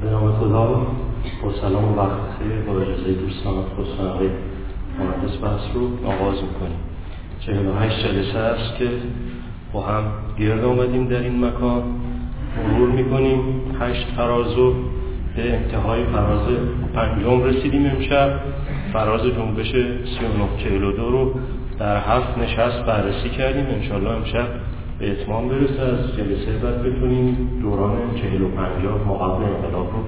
به نام خدا. با سلام و وقت خیر با اجازه دوستان و خودتان آقای مهندس بحث رو آغاز می‌کنیم. چهل و هشت جلسه است که با هم گرد آمدیم در این مکان. مرور می‌کنیم. هشت فراز رو به انتهای فراز پنجم رسیدیم امشب. فراز جنبش 3942 رو در هفت نشست بررسی کردیم. انشالله امشب به اتمام برسه از جلسه بعد بتونیم دوران چهل و پنجاه مقابل انقلاب رو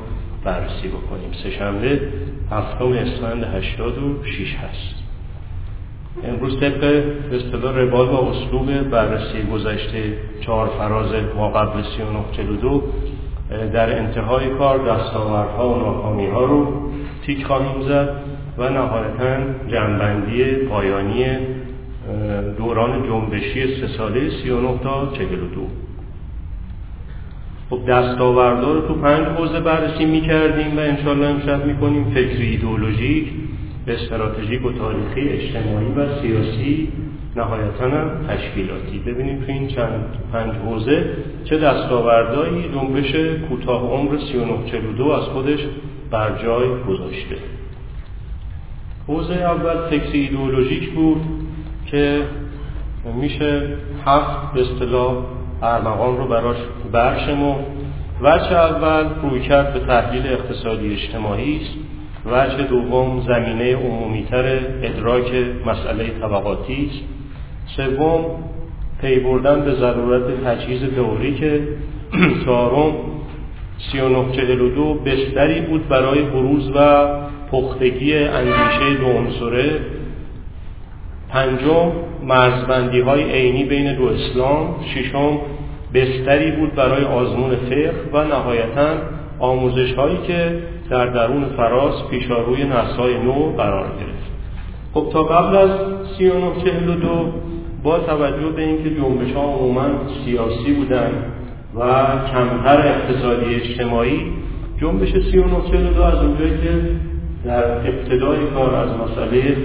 بررسی بکنیم. سه شنبه هفتم اسفند هشتاد و شیش هست. امروز طبق اصطلاح روال و اسلوب بررسی گذشته چهار فراز ما قبل 3942 در انتهای کار دستاوردها و ناکامی ها رو تیک خواهیم زد و نهایتا جنبندی پایانی دوران جنبشی سه ساله 39 تا 42 خب دستاوردها رو تو پنج حوزه بررسی می‌کردیم و انشالله امشب می‌کنیم فکری ایدئولوژیک استراتژیک و تاریخی اجتماعی و سیاسی نهایتا هم تشکیلاتی. ببینیم تو این چند پنج حوزه چه دستاوردهایی جنبش کوتاه عمر 3942 از خودش بر جای گذاشته. حوزه اول فکر ایدئولوژیک بود. که میشه هفت به اصطلاح ارمغان رو براش برشمو وجه اول روی کرد به تحلیل اقتصادی اجتماعی است. وجه دوم زمینه عمومیتر ادراک مسئله طبقاتی است. سوم پی بردن به ضرورت تجهیز که چهارم 3942 بستری بود برای بروز و پختگی اندیشه دو عنصره پنجم مرزبندی های عینی بین دو اسلام ششم بستری بود برای آزمون فقه و نهایتا آموزش هایی که در درون فراز پیشاروی نسای نو قرار گرفت. خب تا قبل از 3942 با توجه به اینکه جنبش ها عموما سیاسی بودن و کمتر اقتصادی اجتماعی جنبش 3942 از اونجایی که در ابتدای کار از مسئله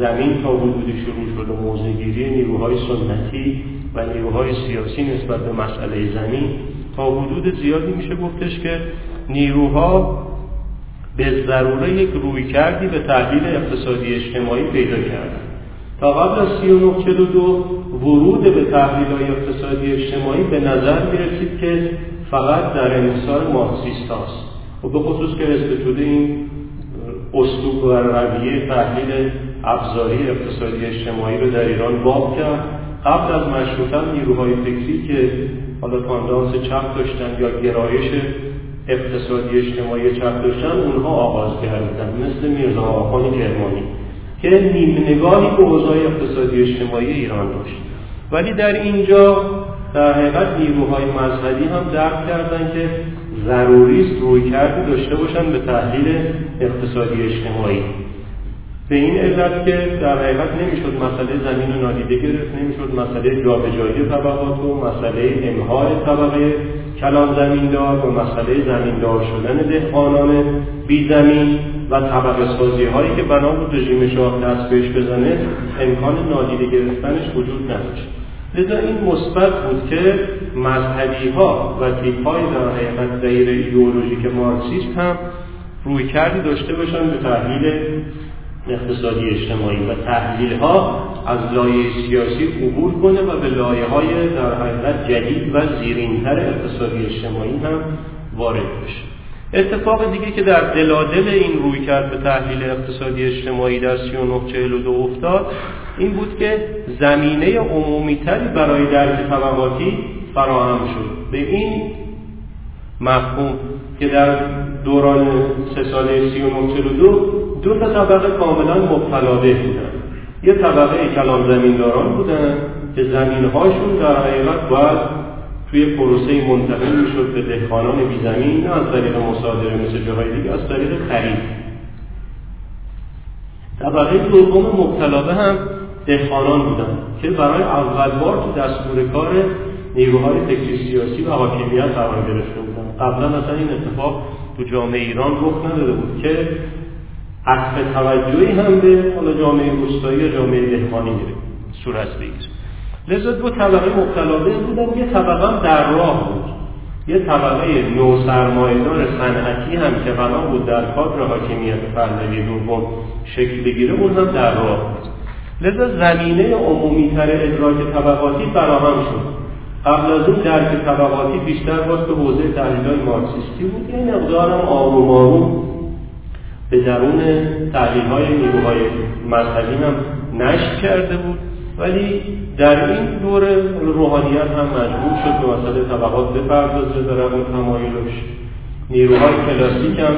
زمین تا حدودی شروع شد و موزگیری نیروهای سنتی و نیروهای سیاسی نسبت به مسئله زمین تا حدود زیادی میشه گفتش که نیروها به ضروره یک روی کردی به تحلیل اقتصادی اجتماعی پیدا کردن. تا قبل از 3942 ورود به تحلیل های اقتصادی اجتماعی به نظر می‌رسید که فقط در انحصار مارکسیست هاست و به خصوص که شده این اسلوب و رویه تحلیل ابزاری اقتصادی اجتماعی رو در ایران باب کرد. قبل از مشروطه نیروهای فکری که حالا تاندانس چپ داشتن یا گرایش اقتصادی اجتماعی چپ داشتن اونها آغاز کردن مثل میرزا آخان کرمانی که نیم نگاهی به اوضاع اقتصادی اجتماعی ایران داشت. ولی در اینجا در حقیقت نیروهای مذهبی هم درک کردن که ضروری است روی کردی داشته باشن به تحلیل اقتصادی اجتماعی. به این علت که در حقیقت نمی‌شد مسئله زمین رو نادیده گرفت نمی‌شد مسئله جابجایی طبقات و مسئله امهای طبقه کلان زمیندار و مسئله زمیندار شدن دهقانان بی زمین و طبقه سازی هایی که بنا بود رژیم شاه دست بهش بزنه امکان نادیده گرفتنش وجود نداشت. لذا این مثبت بود که مذهبی ها و تیپ های در حقیقت ایدئولوژیک مارکسیست هم روی کردی داشته باشن به تحلیل اقتصادی اجتماعی و تحلیل ها از لایه سیاسی عبور کنه و به لایه های در حقیقت جدید و زیرینتر اقتصادی اجتماعی هم وارد بشه. اتفاق دیگه که در دلادل این روی کرد به تحلیل اقتصادی اجتماعی در 3942 افتاد این بود که زمینه عمومیتری برای درک طبقاتی فراهم شد. به این مفهوم که در دوران سه ساله 3942 دو تا طبقه کاملا مبتلا بودن یه طبقه کلان زمینداران بودن که زمینهاشون در حقیقت باید توی پروسه منتقل می‌شد به دهقانان بی زمین نه از طریق مصادره مثل جاهای دیگه از طریق خرید. طبقه دوم مبتلا هم دهقانان بودن که برای اول بار تو دستور کار نیروهای فکری سیاسی و حاکمیت قرار گرفته بودن. قبلا مثلا این اتفاق تو جامعه ایران رخ نداده بود که عطف توجهی هم به حالا جامعه روستایی یا جامعه دهقانی صورت بگیر لذا دو طبقه مبتلا بودن. یه طبقه هم در راه بود. یه طبقه نو سرمایه‌دار صنعتی هم که بنا بود در کادر حاکمیت پهلوی دوم شکل بگیره اون هم در راه بود. لذا زمینه عمومی تر ادراک طبقاتی فراهم شد. قبل از اون درک طبقاتی بیشتر باز به حوزه تحلیل مارکسیستی بود. یه مقدارم آروم آروم به درون تحلیل های نیروهای مذهبی هم نشر کرده بود. ولی در این دور روحانیت هم مجبور شد به مسئله طبقات بپردازه در اون تمایلش نیروهای کلاسیک هم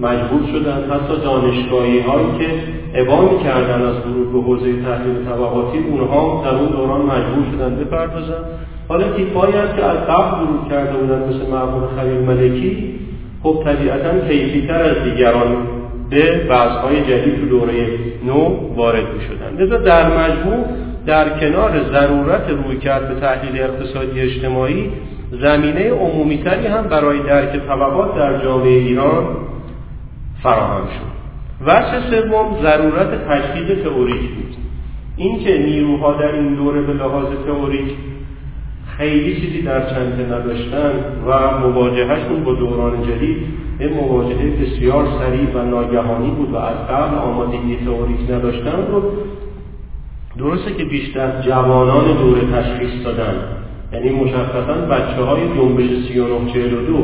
مجبور شدن حتی دانشگاهی هایی که ابا کردن از ورود به حوزه تحلیل طبقاتی اونها در اون دوران مجبور شدن بپردازن. حالا تیپایی هم که از قبل ورود کرده بودن مثل مرحوم خلیل ملکی خب طبیعتا کیفیتر از دیگران به های جدید تو دوره نو وارد می شدن در مجموع در کنار ضرورت روی کرد به تحلیل اقتصادی اجتماعی زمینه عمومیتری هم برای درک طبقات در جامعه ایران فراهم شد. وجه سوم ضرورت تجدید تئوریک بود. اینکه نیروها در این دوره به لحاظ تئوریک خیلی چیزی در چنده نداشتن و مواجههشون با دوران جدید یه مواجهه بسیار سریع و ناگهانی بود و از قبل آمادگی تئوریک نداشتن رو درسته که بیشتر جوانان دوره تشخیص دادن یعنی مشخصا بچه های جنبش 3942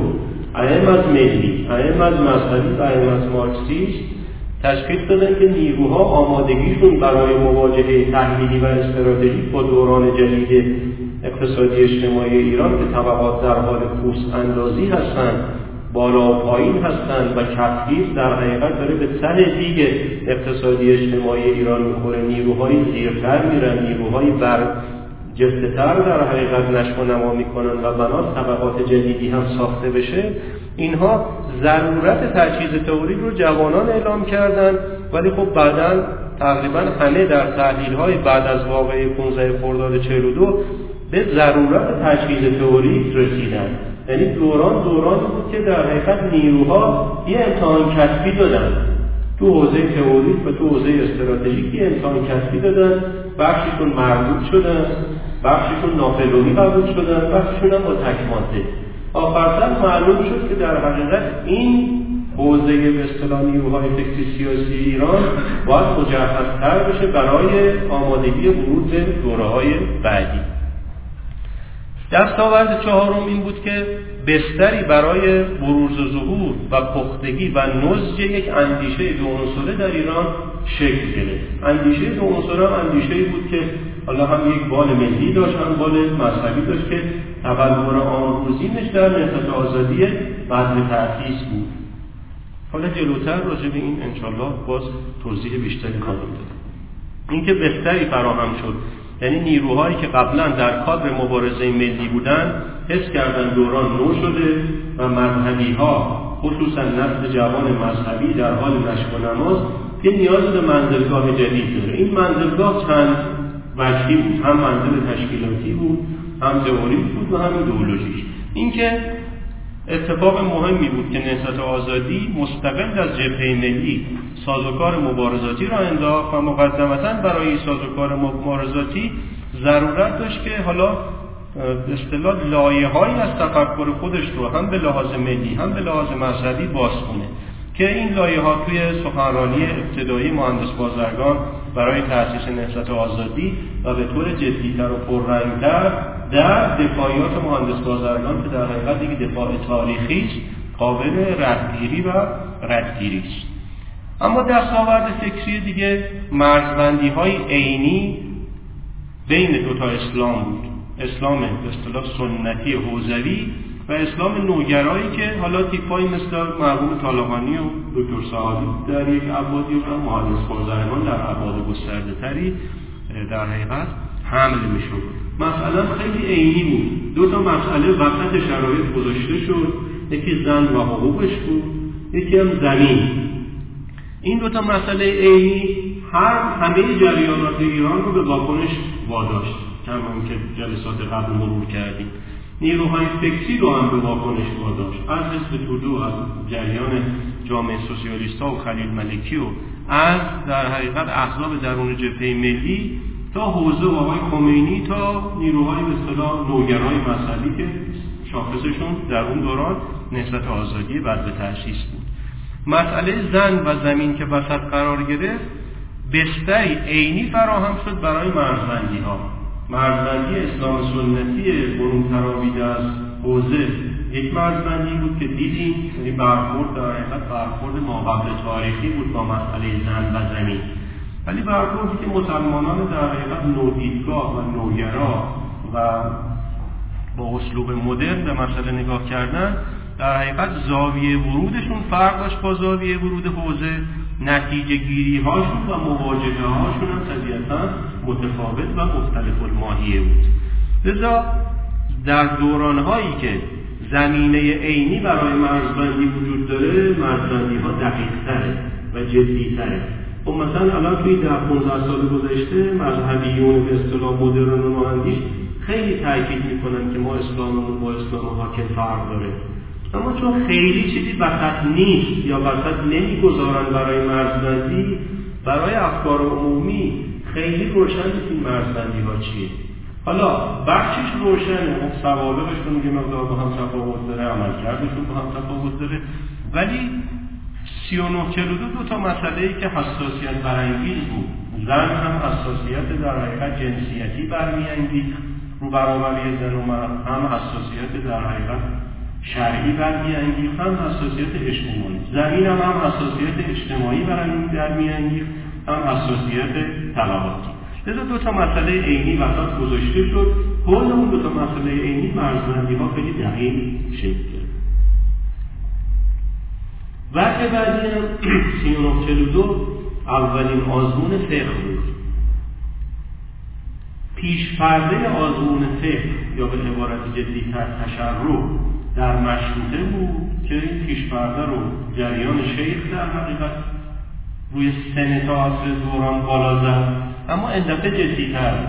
اهم از ملی اهم از مذهبی و اهم از مارکسیست تشخیص دادن که نیروها آمادگیشون برای مواجهه تحلیلی و استراتژیک با دوران جدید اقتصادی اجتماعی ایران که طبقات در حال پوست اندازی هستند بالا و پایین هستند و کفگیر در حقیقت داره به سر دیگه اقتصادی اجتماعی ایران می‌خوره. نیروهای زیرتر میرن نیروهای بر جستتر در حقیقت نشو نما می‌کنن و بنا طبقات جدیدی هم ساخته بشه. اینها ضرورت تجهیز تئوری رو جوانان اعلام کردند ولی خب بعدا تقریبا همه در تحلیل های بعد از واقعه 15 خرداد 42 به ضرورت تجهیز تئوری رسیدن. یعنی دوران دوران بود که در حقیقت نیروها یه امتحان کسبی دادن. تو حوزه تئوریک و تو حوزه استراتژیکی امتحان کسبی دادن. بخششون مربوط شدن. بخششون ناپلونی قبول شدن. بخششون هم با تکمانده آخرتر معلوم شد که در حقیقت این حوزه به اصطلاح نیروهای فکری سیاسی ایران باید مجهزتر بشه برای آمادگی ورود به دوره های بعدی. دستاورد چهارم این بود که بستری برای بروز و ظهور و پختگی و نزج یک اندیشه دو عنصره در ایران شکل گرفت. اندیشه دو عنصره اندیشه بود که حالا هم یک بال ملی داشت هم بال مذهبی داشت که تبلور آن روزینش در نهضت آزادی بعد تأسیس بود. حالا جلوتر راجع به این انشالله باز توضیح بیشتری خواهیم داد. اینکه بستری فراهم شد. یعنی نیروهایی که قبلا در کادر مبارزه ملی بودند حس کردن دوران نو شده و مذهبی ها خصوصا نسل جوان مذهبی در حال نشو و نماز که نیاز به منزلگاه جدید داره. این منزلگاه چند وجهی بود؟ هم منزل تشکیلاتی بود هم تئوریک بود و هم ایدئولوژیک. اینکه اتفاق مهمی بود که نهضت آزادی مستقل از جبهه ملی سازوکار مبارزاتی را انداخت و مقدمتا برای سازوکار مبارزاتی ضرورت داشت که حالا اصطلاح لایه‌هایی از تفکر خودش رو هم به لحاظ ملی هم به لحاظ مذهبی باز کنه که این لایه ها توی سخنرانی ابتدایی مهندس بازرگان برای تأسیس نهضت آزادی و به طور جدیتر و پررنگتر در دفاعیات مهندس بازرگان که در حقیقت یک دفاع تاریخی است قابل ردگیری و ردگیری است. اما دستاورد فکری دیگه مرزبندی های عینی بین دوتا اسلام بود. اسلام به اصطلاح سنتی حوزوی و اسلام نوگرایی که حالا تیپایی مثل مرحوم طالقانی و دکتر صحابی در یک عبادی و مهندس بازرگان در عباد گسترده تری در حقیقت حمل می‌شد. مسئله خیلی عینی بود. دو تا مسئله وسط شرایط گذاشته شد. یکی زن و حقوقش بود یکی هم زمین. این دو تا مسئله عینی هر همه جریانات ایران رو به واکنش واداشت. کما که جلسات قبل مرور کردیم. نیروهای فکری رو هم به واکنش واداشت. از حزب تودو از جریان جامعه سوسیالیست ها و خلیل ملکی و از در حقیقت احزاب درون جبهه ملی تا حوزه آقای خمینی تا نیروهای به اصطلاح نوگرای مذهبی که شاخصشون در اون دوران نسبت آزادی بعد به تأسیس بود. مسئله زن و زمین که وسط قرار گرفت بستری عینی فراهم شد برای مرزبندی ها مرزبندی اسلام سنتی برون تراویده از حوزه یک مرزبندی بود که دیدیم یعنی برخورد در حقیقت برخورد ماقبل تاریخی بود با مسئله زن و زمین. ولی برخوردی که مسلمانان در حقیقت نودیدگاه و نوگرا و با اسلوب مدرن به مسئله نگاه کردن در حقیقت زاویه ورودشون فرق داشت با زاویه ورود حوزه. نتیجه گیری هاشون و مواجهه هاشون هم طبیعتا متفاوت و مختلف الماهیه بود. لذا در دوران هایی که زمینه عینی برای مرزبندی وجود داره مرزبندی ها دقیق تره و جدی تره خب مثلا الان توی در 15 سال گذشته مذهبیون به اصطلاح مدرن و نواندیش خیلی تاکید می‌کنن که ما اسلاممون با اسلام حاکم فرق داره. اما چون خیلی چیزی وسط نیست یا وسط نمی‌گذارن برای مرزبندی برای افکار عمومی خیلی روشن نیست این مرزبندی ها چیه. حالا بخشش روشنه خب سوابقشون یه مقدار با هم تفاوت داره عملکردشون با هم تفاوت داره. ولی 39 42 دو تا مسئله ای که حساسیت برانگیز بود. زن هم حساسیت در حقیقت جنسیتی برمیانگیخت. رو برابری زن و مرد هم حساسیت در حقیقت شرعی برمیانگیخت هم حساسیت اجتماعی. زمین هم هم حساسیت اجتماعی برمیانگیخت هم حساسیت طلاقاتی لذا دو تا مسئله عینی وسط گذاشته شد. کل اون دو تا مسئله عینی مرزبندی ها خیلی دقیق شکل وقت بعدی هم 3942 اولین آزمون فقه بود. پیش پرده آزمون فقه یا به عبارت جدیتر تشرع در مشروطه بود که این پیش پرده رو جریان شیخ در حقیقت روی سن تا عصر دوران بالا زد. اما این دفعه جدیتر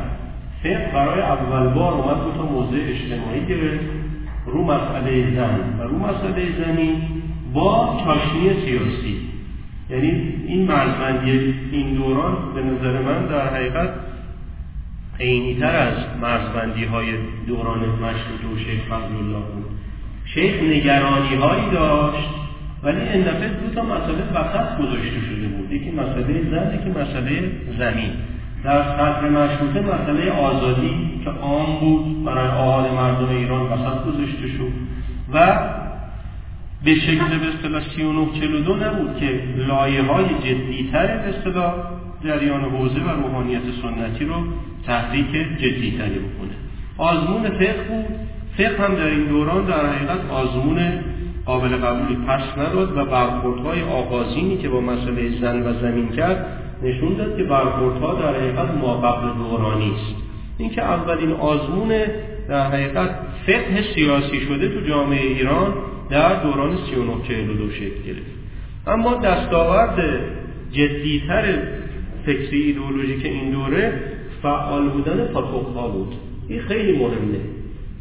فقه برای اول بار اومد دو تا موضع اجتماعی گرفت. رو مسئله زن و رو مسئله زمین با چاشنی سیاسی یعنی این مرزبندی این دوران به نظر من در حقیقت عینیتر از مرزبندی های دوران مشروط و شیخ الله بود. شیخ نگرانی هایی داشت ولی این دفعه دو تا مسئله وسط گذاشته شده بود. یکی مسئله زن یکی مسئله زمین. در سطح مشروطه مسئله آزادی که عام بود برای آحاد مردم ایران وسط گذاشته شد. و به شکل به اصطلاح 3942 نبود که لایه های جدیتر به اصطلاح جریان حوزه و روحانیت سنتی رو تحریک جدیتری بکنه. آزمون فقه بود. فقه هم در این دوران در حقیقت آزمون قابل قبولی پس نداد و برخوردهای آغازینی که با مسئله زن و زمین کرد نشون داد که برخوردها در حقیقت ما قبل دورانی است. اینکه اولین آزمون در حقیقت فقه سیاسی شده تو جامعه ایران در دوران 3942 شکل گرفت. اما دستاورد جدیتر فکری ایدئولوژیک این دوره فعال بودن پاتوقها بود. این خیلی مهمه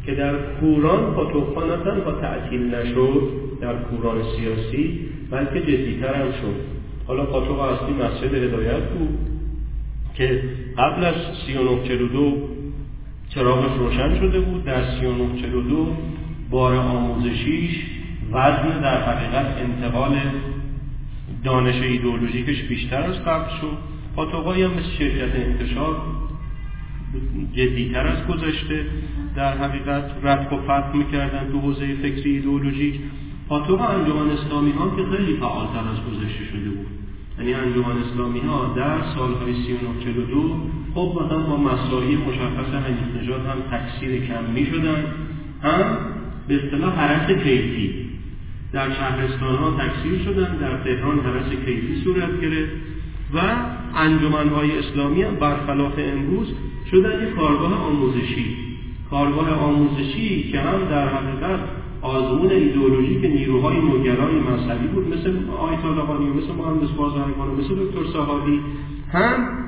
که در کوران پاتوقها نه تنها تعطیل نشد در کوران سیاسی بلکه جدیتر هم شد. حالا پاتوق اصلی مسجد هدایت بود که قبل از 3942 چراغش روشن شده بود. در 3942 بار آموزشیش وزن در حقیقت انتقال دانش ایدئولوژیکش بیشتر از قبل شد. پاتوقایی هم مثل شرکت انتشار جدیتر از گذشته در حقیقت رفت و فتح می‌کردن تو حوزه فکری ایدئولوژیک. پاتوق انجمن اسلامی ها که خیلی فعالتر از گذشته شده بود. یعنی انجمن اسلامی ها در سالهای 3942 خب مثلا با مسائل مشخص حنیف نژاد هم تکثیر کم می شدن هم به اصطلاح حرس کیفی. در شهرستان ها تکثیر شدن در تهران حرس کیفی صورت گرفت و انجمن های اسلامی هم برخلاف امروز شدن یک کارگاه آموزشی. کارگاه آموزشی که هم در حقیقت آزمون ایدئولوژیک نیروهای نوگرای مذهبی بود مثل آیت الله مثل مهندس بازرگان مثل دکتر صحابی هم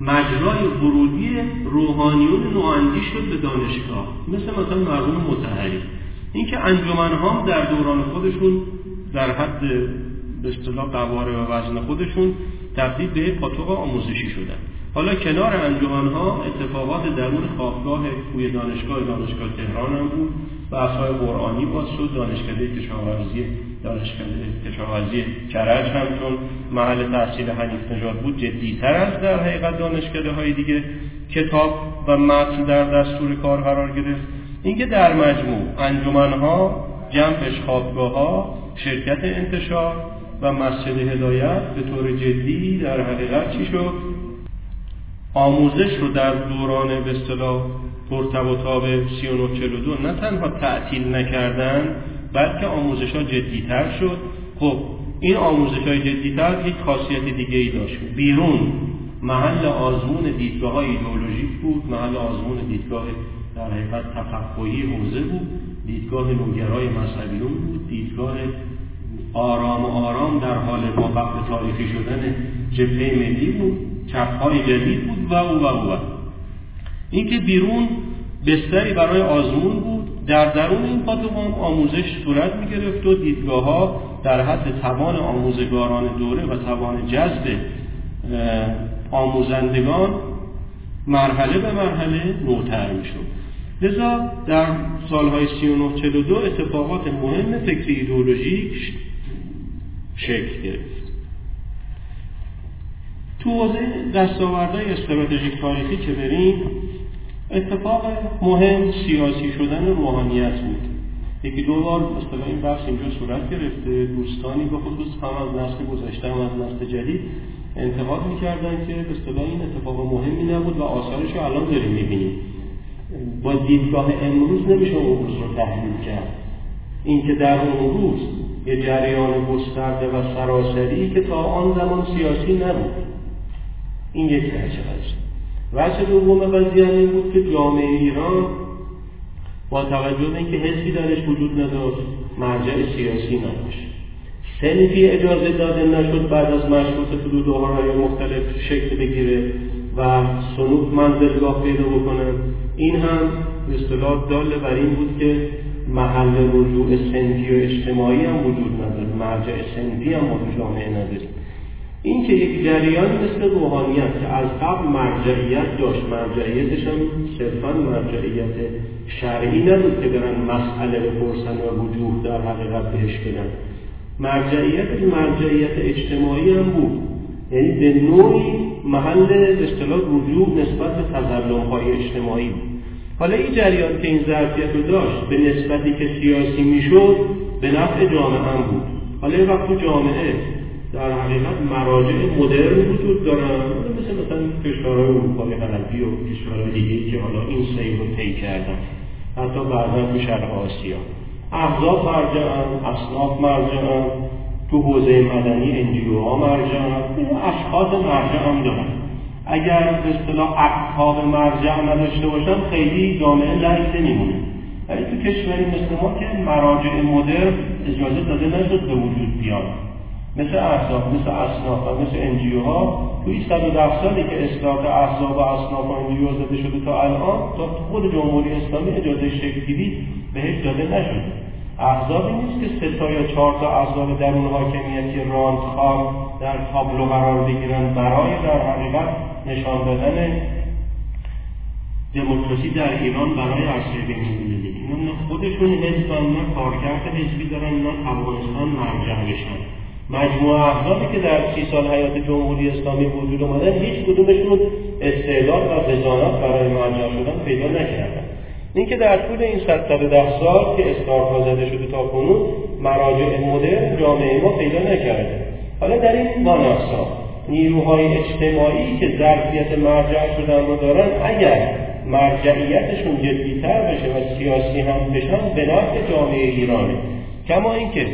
مجرای ورودی روحانیون نواندی شد به دانشگاه. مثل مثلا مرحوم متحری. اینکه انجمن هم در دوران خودشون در حد به اصطلاح قواره و وزن خودشون تبدیل به پاتوق آموزشی شدن. حالا کنار انجمن ها اتفاقات درون خوابگاه کوی دانشگاه دانشگاه تهران هم بود بحث‌های قرآنی باز شد دانشکده کشاورزی دانشکده کشاورزی کرج هم چون محل تحصیل حنیف نژاد بود جدیتر از در حقیقت دانشکده های دیگه کتاب و متن در دستور کار قرار گرفت. اینکه در مجموع انجمنها جمعش خوابگاه ها شرکت انتشار و مسجد هدایت به طور جدی در حقیقت چی شد؟ آموزش رو در دوران به اصطلاح پرتب و تاب 3942 نه تنها تعطیل نکردن بلکه آموزش ها جدیتر شد. خب این آموزش های جدیتر یک خاصیت دیگه ای داشت. بیرون محل آزمون دیدگاه های ایدئولوژیک بود محل آزمون دیدگاه در حقیقت تفقهی حوزه بود دیدگاه نوگرای مذهبیون بود دیدگاه آرام و آرام در حال ما تاریخی شدن جبهه ملی بود چپهای جدید بود و او و او اینکه بیرون بستری برای آزمون بود در درون این پاتوان آموزش صورت می گرفت و دیدگاه ها در حد توان آموزگاران دوره و توان جذب آموزندگان مرحله به مرحله نوتر می شد لذا در سالهای 39 اتفاقات مهم فکری ایدئولوژیک شکل گرفت. تو حوزه دستاوردهای استراتژیک تاریخی که بریم اتفاق مهم سیاسی شدن روحانیت بود. یکی دو بار مثلا این بحث اینجا صورت گرفته. دوستانی به خصوص هم از نسل گذشته هم از نسل جدید انتقاد می‌کردن که به این اتفاق مهمی نبود و آثارش رو الان داریم می‌بینیم. با دیدگاه امروز نمیشه اون روز رو تحلیل کرد. اینکه در اون روز یه جریان گسترده و سراسری که تا آن زمان سیاسی نبود. این یک وجه است. وجه دوم قضیه این بود که جامعه ایران با توجه به اینکه حسی درش وجود نداشت مرجع سیاسی نداشت سنفی اجازه داده نشد بعد از مشروط تو دورهای مختلف شکل بگیره و سنوک منزلگاه پیدا بکنن این هم اصطلاح داله بر این بود که محل رجوع سنفی و اجتماعی هم وجود نداره مرجع سنفی هم ما جامعه نداریم. این که یک جریان مثل روحانیت که از قبل مرجعیت داشت مرجعیتش هم صرفا مرجعیت شرعی نبود که برن مسئله بپرسن و وجوه در حقیقت بهش بدن. مرجعیت مرجعیت اجتماعی هم بود. یعنی به نوعی محل اصطلاح رجوع نسبت به تظلم های اجتماعی بود. حالا این جریان که این ظرفیت رو داشت به نسبتی که سیاسی می‌شد به نفع جامعه هم بود. حالا یه وقت جامعه در حقیقت مراجع مدرن وجود دارن. مثل مثلا کشورهای اروپای غربی و کشورهای دیگه که حالا این سیر رو طی کردن. حتی بعدا تو شرق آسیا. احزاب مرجعن اصناف مرجعن تو حوزه مدنی انجیو ها مرجعن. اشخاص مرجع هم دارن. اگر به اصطلاح اقطاب مرجع نداشته باشن خیلی جامعه لنگ نمیمونه ولی تو کشوری مثل ما که مراجع مدرن اجازه داده نشد به وجود بیاد. مثل احزاب مثل اصناف و مثل NGO ها توی 110 سالی که اصلاح احزاب و اصناف و NGO زده شده تا الان تا خود جمهوری اسلامی اجازه شکلی بهش داده نشده. احزابی نیست که سه تا یا چهار تا احزاب درون حاکمیتی رانت‌خوار در تابلو قرار بگیرن برای در حقیقت نشان دادن دموکراسی در ایران برای عرصه بین‌المللی اینا خودشون حزبن نه کارکرد حزبی دارن نه توانستان مرجع بشن. مجموعه احزابی که در سی سال حیات جمهوری اسلامی وجود اومدن هیچ کدومشون استعداد و رضانت برای مرجع شدن پیدا نکردن. اینکه در طول این صد ده سال که استارها زده شده تا کنون مراجع مدرن جامعه ما پیدا نکرده. حالا در این ماناسا نیروهای اجتماعی که ظرفیت مرجع شدن رو دارن اگر مرجعیتشون جدیتر بشه و سیاسی هم بشن به نفع جامعه ایرانه. کما اینکه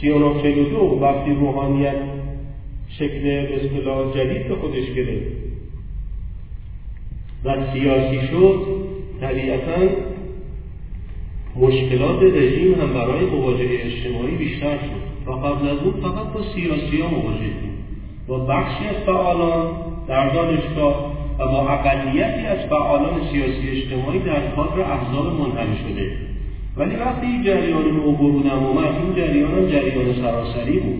سی و وقتی روحانیت شکل اصطلاح جدید به خودش گرفت و سیاسی شد طبیعتا مشکلات رژیم هم برای مواجهه اجتماعی بیشتر شد و قبل از اون فقط با سیاسی ها مواجه بود با بخشی از فعالان در دانشگاه و با اقلیتی از فعالان سیاسی اجتماعی در کادر احزاب منحل شده. ولی وقتی این جریان نوبرون هم اومد این جریان هم جریان سراسری بود.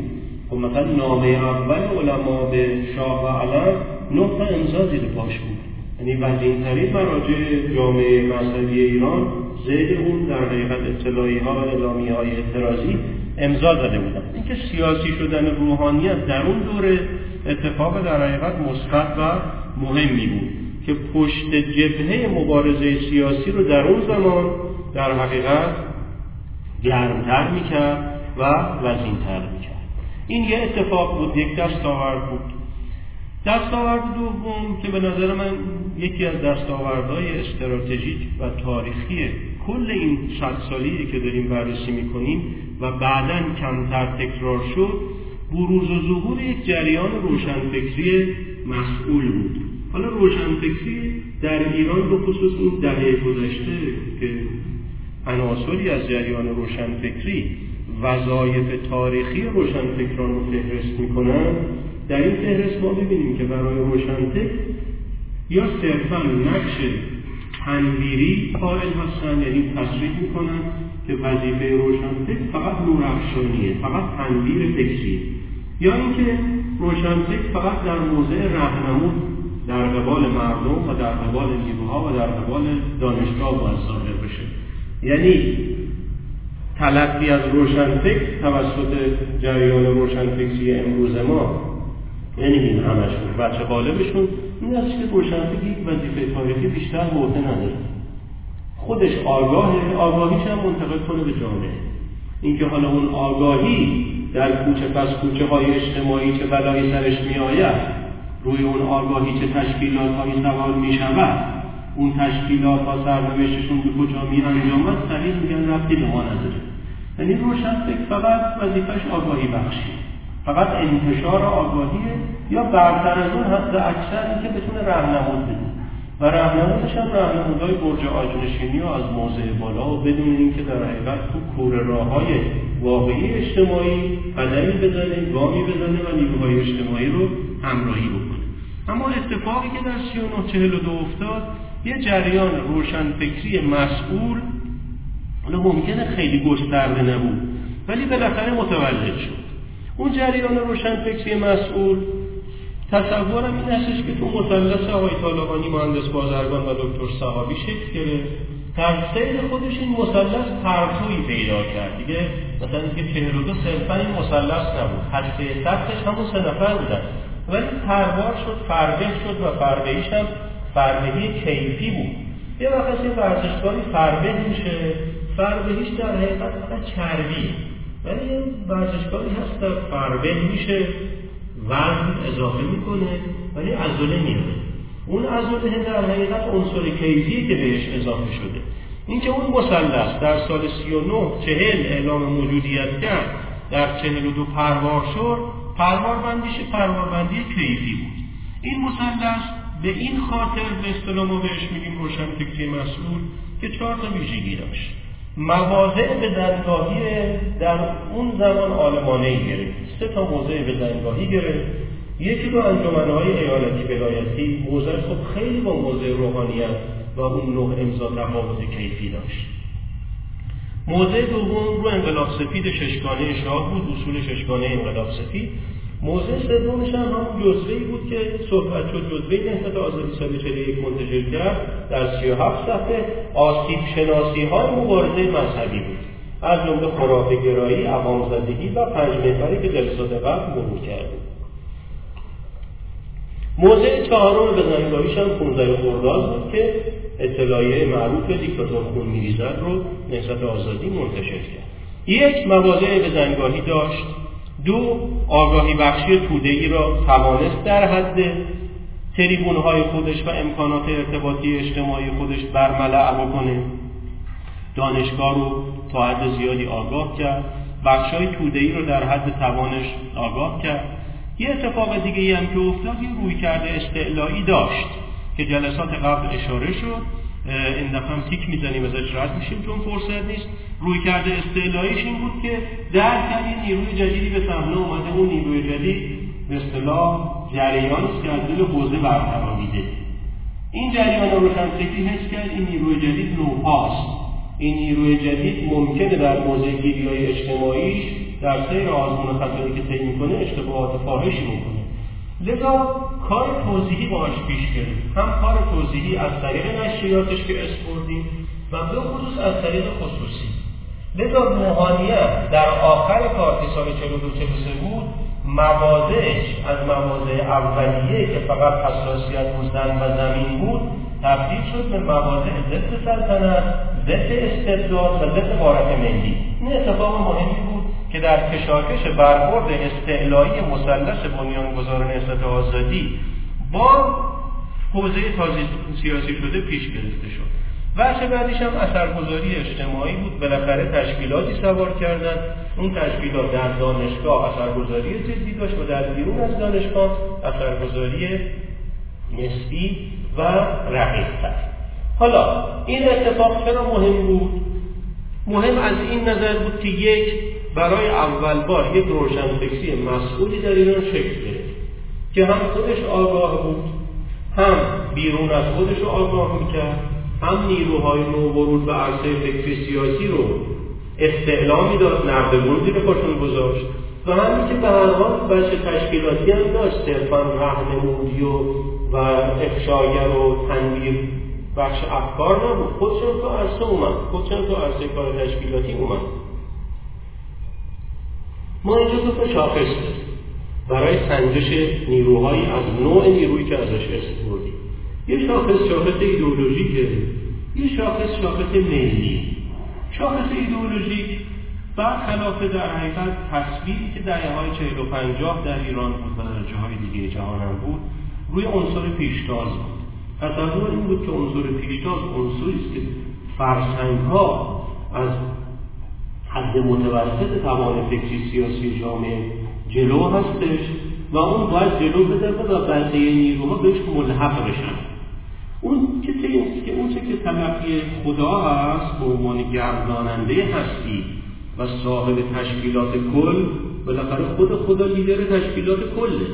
خب مثلا نامه اول علما به شاه و علم تا امضا زیر پاش بود. یعنی وزینترین مراجع جامعه مذهبی ایران زید اون در حقیقت اطلاعی ها و اعلامی های اعتراضی امضا زده بودن. اینکه سیاسی شدن روحانیت در اون دوره اتفاق در حقیقت مثبت و مهمی بود که پشت جبهه مبارزه سیاسی رو در اون زمان در حقیقت گرمتر می‌کرد و وزینتر می‌کرد. این یه اتفاق بود یک دستاورد بود. دستاورد دوم که به نظر من یکی از دستاوردهای استراتژیک و تاریخی کل این صد سالی که داریم بررسی می‌کنیم و بعدا کمتر تکرار شد بروز و ظهور یک جریان روشنفکری مسئول بود. حالا روشنفکری در ایران به خصوص این دهه گذشته که عناصری از جریان روشنفکری وظایف تاریخی روشنفکران رو فهرست می‌کنن. در این فهرست ما ببینیم که برای روشنفکر یا صرفا نقش تنویری قائل هستن یعنی تصریح می‌کنن که وظیفه روشنفکر فقط نورافشانیه فقط تنویر فکریه. یا اینکه روشنفکر فقط در موضع رهنمود در قبال مردم و در قبال نیروها و در قبال دانشگاه باید ظاهر بشه. یعنی تلقی از روشنفکر توسط جریان روشنفکری امروز ما یعنی این همشون بچه غالبشون این است که روشنفکر یک وظیفه تاریخی بیشتر به نداره. خودش آگاهه آگاهیش هم منتقل کنه به جامعه. اینکه حالا اون آگاهی در کوچه پس کوچه های اجتماعی چه بلایی سرش می آید روی اون آگاهی چه تشکیلات هایی سوال می شود اون تشکیلات ها سرنوشتشون به کجا می انجامد صحیح میگن ربطی به ما نداره. یعنی روشن فکر فقط وظیفش آگاهی بخشی. فقط انتشار آگاهیه یا برتر از اون حد اکثر اینکه بتونه رهنمود بده. و رهنمودش هم رهنمودهای برج آجنشینی و از موضع بالا و بدون اینکه در حقیقت تو کور راه های واقعی اجتماعی قدمی بزنه گامی بزنه و نیروهای اجتماعی رو همراهی بکنه. اما اتفاقی که در 3942 افتاد یه جریان روشنفکری مسئول حالا ممکنه خیلی گسترده نبود ولی بالاخره متولد شد. اون جریان روشنفکری مسئول تصورم این هستش که تو مثلث آقای طالقانی مهندس بازرگان و دکتر صحابی شکل گرفت. در سیر خودش این مثلث پرتویی پیدا کرد. دیگه مثلا اینکه 42 صرفا این مثلث نبود. هسته سطحش همون سه نفر بودن. ولی پروار شد فربه شد و فربهیش هم فربهی کیفی بود. یه وقت یه ورزشکاری فربه میشه. فربهیش در حقیقت فقط چربی ولی یه ورزشکاری هست در فربه میشه وزن اضافه می‌کنه ولی عضله میاره. اون عضله در حقیقت عنصر کیفی که بهش اضافه شده. اینکه اون مثلث در سال 39 چهل اعلام موجودیت کرد. در 42 پروار شد پروار بندیش پروار بندی کیفی بود. این مثلث به این خاطر به اصطلاح ما بهش میگیم روشنفکری مسئول که چهار تا ویژگی داشت. مواضع به زنگاهی در اون زمان آلمانه ای گرفت. سه تا موضع به زنگاهی گرفت. یکی رو انجمنهای ایالتی ولایتی موضع خب خیلی با موضع روحانیت و اون نوع امضا تفاوت کیفی داشت. موضع دوم رو انقلاب سفید ششگانه شاه بود اصول ششگانه انقلاب سفید. موضع سومش هم همون جزوه بود که صحبت شد. جزوه نهضت آزادی سال 41 منتشر کرد در 37 صفحه. آسیب شناسی های مبارزه مذهبی بود. از جمله خرافه گرایی، عوام زدگی و پنج محوری که جلسات قبل مرور کرده موضع چهارم به زنگاهیش هم 15 خرداد بود که اطلاعیه معروف دیکتاتور خون میریزد رو نهضت آزادی منتشر کرد. یک مواضع به زنگاهی داشت. دو آگاهی بخشی توده ای را توانست در حد تریبون های خودش و امکانات ارتباطی اجتماعی خودش برملع بکنه دانشگاه رو تا حد زیادی آگاه کرد. بخش های توده ای رو در حد توانش آگاه کرد. یه اتفاق دیگه ای هم که افتاد یه روی کرده استعلایی داشت که جلسات قبل اشاره شد. این دفعه هم تیک می‌زنیم ازش رد میشیم چون فرصت نیست. روی کرده استعلایش این بود که در یه نیروی جدیدی به صحنه اومده اون نیروی جدید به اصطلاح جریان است که از دل حوزه برپرامیده این جریان روشنفکری حس کرد این نیروی جدید نوپاست. این نیروی جدید ممکنه در موضع گیری های اجتماعیش در سیر آزمون خطایی که طی می‌کنه اشتباهات فاحشی می‌کنه لذا کار توضیحی باش پیش گرفت هم کار توضیحی از طریق نشریاتش که اسپردیم و به خصوص از طریق خصوصی. لذا روحانیت در آخر کار که سال 42 بود موازش از مواضع اولیه که فقط حساسیت زن و زمین بود تبدیل شد به مواضع ضد سلطنت ضد استبداد و ضد غارت ملی. این اتفاق مهمی بود که در کشاکش برخورد استعلایی مثلث بنیانگذار نهضت آزادی با حوزه تازی سیاسی شده پیش گرفته شد. بخش بعدیش هم اثرگذاری اجتماعی بود. بالاخره تشکیلاتی سوار کردن. اون تشکیلات در دانشگاه اثرگذاری جدی داشت و در بیرون از دانشگاه اثرگذاری نسبی و رقیقتر حالا این اتفاق چرا مهم بود؟ مهم از این نظر بود که یک برای اول بار یک روشنفکری مسئولی در ایران شکل گرفت که هم خودش آگاه بود هم بیرون از خودش آگاه می‌کرد هم نیروهای نو ورود و عرصه فکری سیاسی رو استعلا می‌داد نردبون زیر پاشون گذاشت و همین که به هر حال بچه تشکیلاتی هم داشت صرفا رهنمودی و و افشاگر و تنبیر بخش افکار نبود. خودشون تو عرصه اومد خودشون تو عرصه کار تشکیلاتی اومد. ما اینجا دو تا شاخص داریم برای سنجش نیروهایی از نوع نیرویی که ازش استفردیم یه شاخص شاخص ایدئولوژیکه یه شاخص شاخص ملی. شاخص ایدئولوژیک خلاف در حقیقت تصویری که دهه های چهل و پنجاه در ایران بود و در جاهای دیگه جهان هم بود روی عنصر پیشتاز بود. تصور این بود که عنصر پیشتاز عنصری است که فرسنگ ها از حد متوسط توان فکری سیاسی جامعه جلو هستش و اون باید جلو بده و بقیه نیروها بهش ملحق بشن. اون کسی که اون چه که تلقی خدا هست به عنوان گرداننده هستی و صاحب تشکیلات کل بالاخره خود خدا لیدر تشکیلات کله.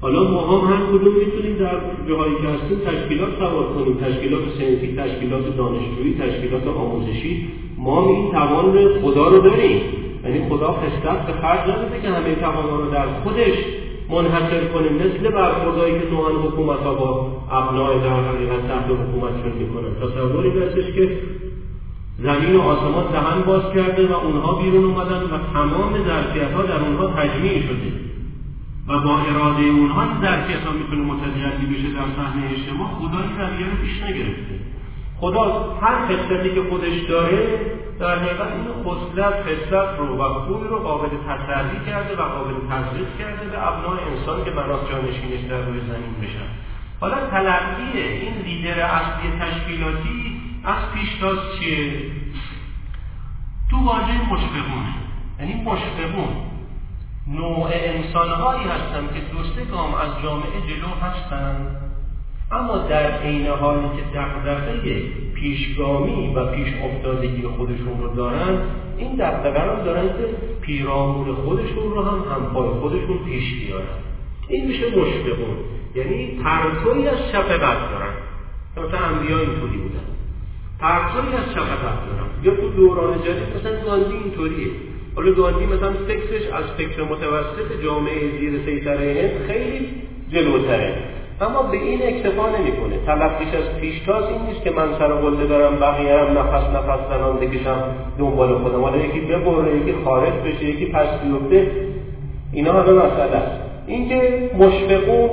حالا ما هم هر کدوم می‌تونیم در جاهایی که هستیم تشکیلات سوار کنیم. تشکیلات سنفی تشکیلات دانشجویی تشکیلات آموزشی. ما این توان خدا رو داریم. یعنی خدا خستت به خرج نداده که همه توان رو در خودش منحصر کنیم. مثل برخوردهایی که نوعا حکومت ها با ابنای در حقیقت تحت حکومتشون می‌کنن تصوری دستش که زمین و آسمان دهن باز کرده و اونها بیرون اومدن و تمام ظرفیت ها در اونها تجمیع شده. و با اراده اونها ظرفیت ها می‌تونه متجلی بشه در صحنه اجتماع خدا این رویه رو پیش نگرفته. خدا هر خصلتی که خودش داره در حقیقت این خصلت خصلت رو و خوی رو قابل تسری کرده و قابل تزریق کرده به ابنای انسان که بناس جانشینش در روی زمین بشن. حالا تلقی این لیدر اصلی تشکیلاتی از پیشتاز چیه تو واژه مشفقونه یعنی مشفقون. نوع انسانهایی هستن که دوسته گام از جامعه جلو هستن. اما در عین حالی که دغدغه پیشگامی و پیش افتادگی خودشون رو دارن این دغدغه رو دارن که پیرامون خودشون رو هم همپای خودشون پیش بیارن. این میشه مشفقون. یعنی پرتوی از شفقت دارن. مثلا انبیا اینطوری بودن. پرتوی از شفقت دارن. یا تو دوران جدید مثلا گاندی اینطوریه. حالا گاندی مثلا فکرش از فکر متوسط جامعه زیر سیطره خیلی جلوتره. اما به این اکتفا نمی‌کنه. تلقیش از پیشتاز این نیست که من سر قله دارم بقیه هم نفس نفس زنان بکشم دنبال خودم. حالا یکی ببره یکی خارج بشه یکی پس بیفته. اینا همه مسئله است. اینکه مشفقون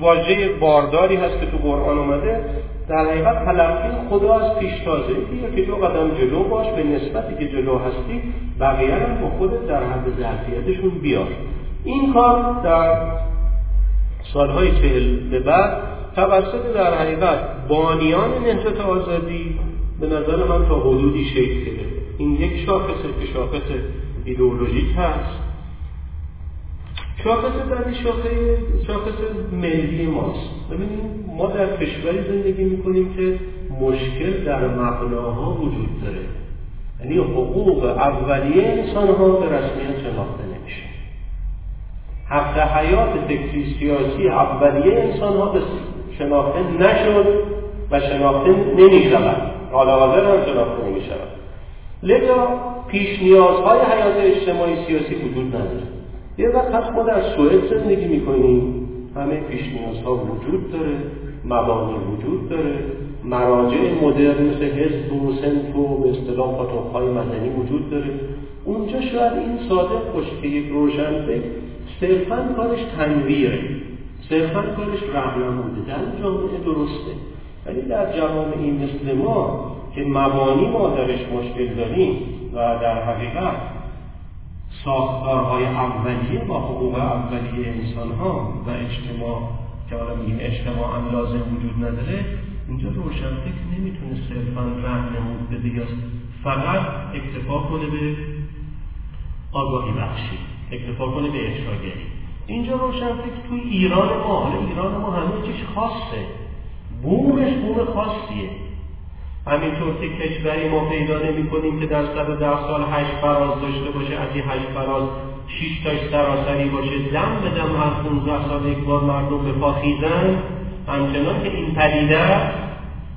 واژه بارداری هست که تو قرآن اومده در حقیقت تلقی خدا از پیشتازه. یا که دو قدم جلو باش به نسبتی که جلو هستی بقیه هم با خودت در حد ظرفیتشون بیار. این کار در سالهای چهل به بعد توسط در حقیقت بانیان نهضت آزادی به نظر من تا حدودی شکل این یک شاخصه که شاخص ایدئولوژیک هست. شاخص بعدی شاخص شاخص ملی ماست. ببینید ما در کشوری زندگی می‌کنیم که مشکل در مبناها وجود داره. یعنی حقوق اولیه انسان ها به رسمیت شناخته حق حیات فکری سیاسی اولیه انسان ها به شناخته نشد و شناخته نمی شود. حالا حاضر هم شناخته نمی شود. لذا پیش نیازهای حیات اجتماعی سیاسی وجود نداره. یه وقت ما در سوئد زندگی می‌کنیم همه پیش ها وجود داره مبانی وجود داره مراجع مدرن مثل حزب و سنف و به اصطلاح مدنی وجود داره. اونجا شاید این صادق باشه که یک روشنفکر صرفا کارش تنویره. صرفا کارش رهنموده در جامعه درسته. ولی در جوامعی مثل ما که مبانی ما درش مشکل داریم و در حقیقت ساختارهای اولیه با حقوق اولیه انسان ها و اجتماع که حالا میگیم اجتماع هم لازم وجود نداره اینجا روشنفکر نمی‌تونه صرفا نمود بده یا فقط اکتفا کنه به آگاهی بخشی. اکتفا کنه به افشاگری اینجا روشنفکر توی ایران ما حالا ایران ما همه چیش خاصه. بومش بوم خاصیه. همینطور که کشوری ما پیدا نمی کنیم که در صد ده سال هشت فراز داشته باشه از این هشت فراز شیش تاش سراسری باشه. دم به دم هر 15 سال یک بار مردم به پا خیزن. همچنان که این پدیده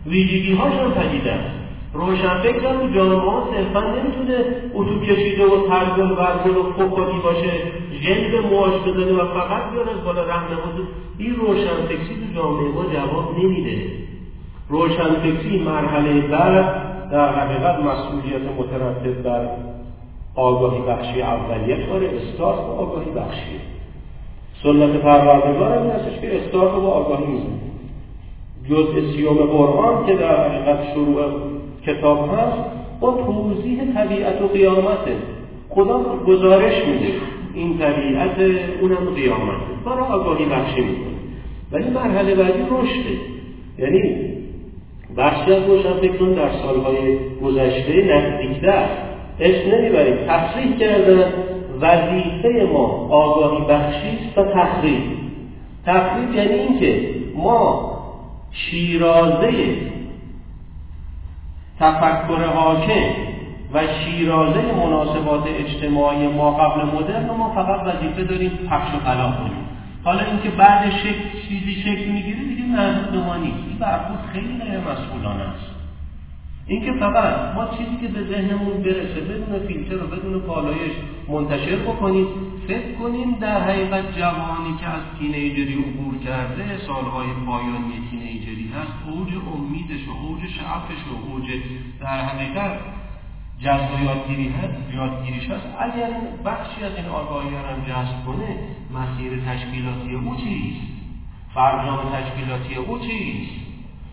ویژگی هاشون پدیده است. روشنفکر تو جامعه ها صرفا نمی‌تونه اتو کشیده و ترگل ورگل و فوقاتی باشه. جلد مواش بزنه و فقط بیان از بالا رهنمود این روشنفکری تو جامعه ما جواب نمیده. روشنفکری مرحله بعد در حقیقت مسئولیت مترتب بر آگاهی بخشی اولیه کار استارت با آگاهی بخشی سنت پروردگار این هستش که استارت با آگاهی می‌زنه. جزء سیوم قرآن که در حقیقت شروع کتاب هست با توضیح طبیعت و قیامته خدا گزارش میده. این طبیعت اونم قیامته برای آگاهی بخشی می‌کنه. ولی مرحله بعدی رشده. یعنی بخشی از روشنفکران در سالهای گذشته نزدیکتر. اسم نمی‌بریم. تصریح کردن وظیفه ما آگاهی بخشی و تخریب تخریب یعنی اینکه ما شیرازه تفکر حاکم و شیرازه مناسبات اجتماعی ما قبل مدرن ما فقط وظیفه داریم پخش و پلا کنیم. حالا اینکه بعد شکل چیزی شکل می‌گیره دیگه مربوط ما نیست. این برخورد خیلی غیر مسئولانه است. اینکه فقط ما چیزی که به ذهنمون برسه بدون فیلتر و بدون پالایش منتشر بکنیم فکر کنیم در حقیقت جوانی که از تینیجری عبور کرده سالهای پایانی تینیجری هست اوج امیدش و اوج شعفش و اوج در حقیقت جذب و یادگیری هست یادگیریش هست. اگر بخشی از این آگاهی هم جذب کنه مسیر تشکیلاتی او چیست؟ فرجام تشکیلاتی او چیست؟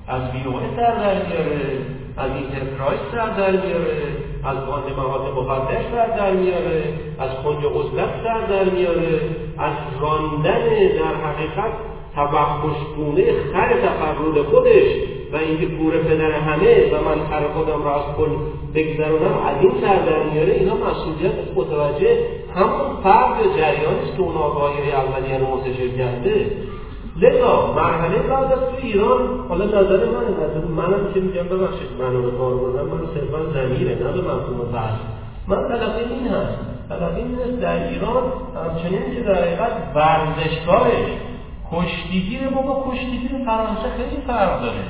از بیوه سر در میاره از enterprise سر در میاره از باند مواد مخدر سر در میاره از کنج عزلت سر در میاره از راندن در حقیقت توحشگونه خر تفرد خودش و اینکه گور پدر همه و من خر خودم را از پل بگذرونم از این سر در میاره اینا مسئولیت متوجه همون فرد جریانی است که اون آگاهی اولیه رو منتشر کرده. لذا مرحله بعد از تو ایران حالا نظر من نظر منم که میگم ببخشید من رو کار بردم من صرفا زمیره نه به مفهوم بحث من تلقی این هست. تلقی این هست در ایران همچنین که در حقیقت ورزشگاهش کشتیگیر ما با کشتیگیر فرانسه خیلی فرق داره.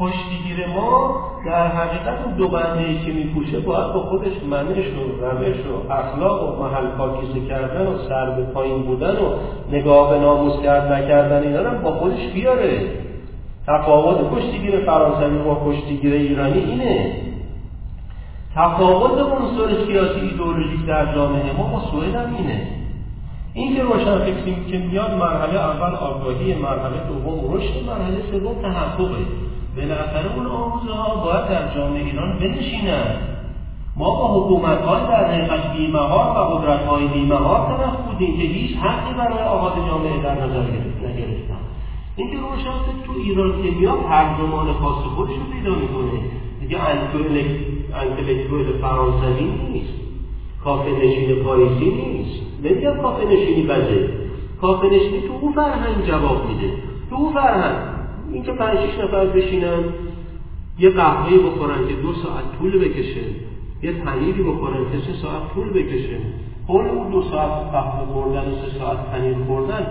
کشتیگیر ما در حقیقت اون دو بنده که میپوشه باید با خودش منش و روش و اخلاق و محل پاکیزه کردن و سر به پایین بودن و نگاه به ناموس کرد نکردن اینا هم با خودش بیاره. تفاوت کشتیگیر فرانسوی با کشتیگیر ایرانی اینه. تفاوت عنصر سیاسی ایدئولوژیک در جامعه ما با سوئد هم اینه. این که روشن فکری که میاد مرحله اول آگاهی مرحله دوم رشد مرحله سوم تحققه. بالاخره اون آموزه ها باید در جامعه ایران بنشینند ما با حکومت های در حقیقت بیمهار و قدرت های بیمهار طرف بودیم که هیچ حقی برای آغاز جامعه در نظر نگرفتن. اینکه روشن تو ایران که میاد ترجمان خاص خودش رو پیدا می‌کنه. دیگه انتلکتوال فرانسوی نیست. کافه نشین پاریسی نیست. نمیگم کافه نشینی بده. کافه نشینی تو او فرهنگ جواب میده. تو او فرهنگ. اینکه پنج شیش نفر بشینن یه قهوه بخورن که دو ساعت طول بکشه یه پنیری بخورن که سه ساعت طول بکشه. حول اون دو ساعت قهوه خوردن و سه ساعت پنیر خوردن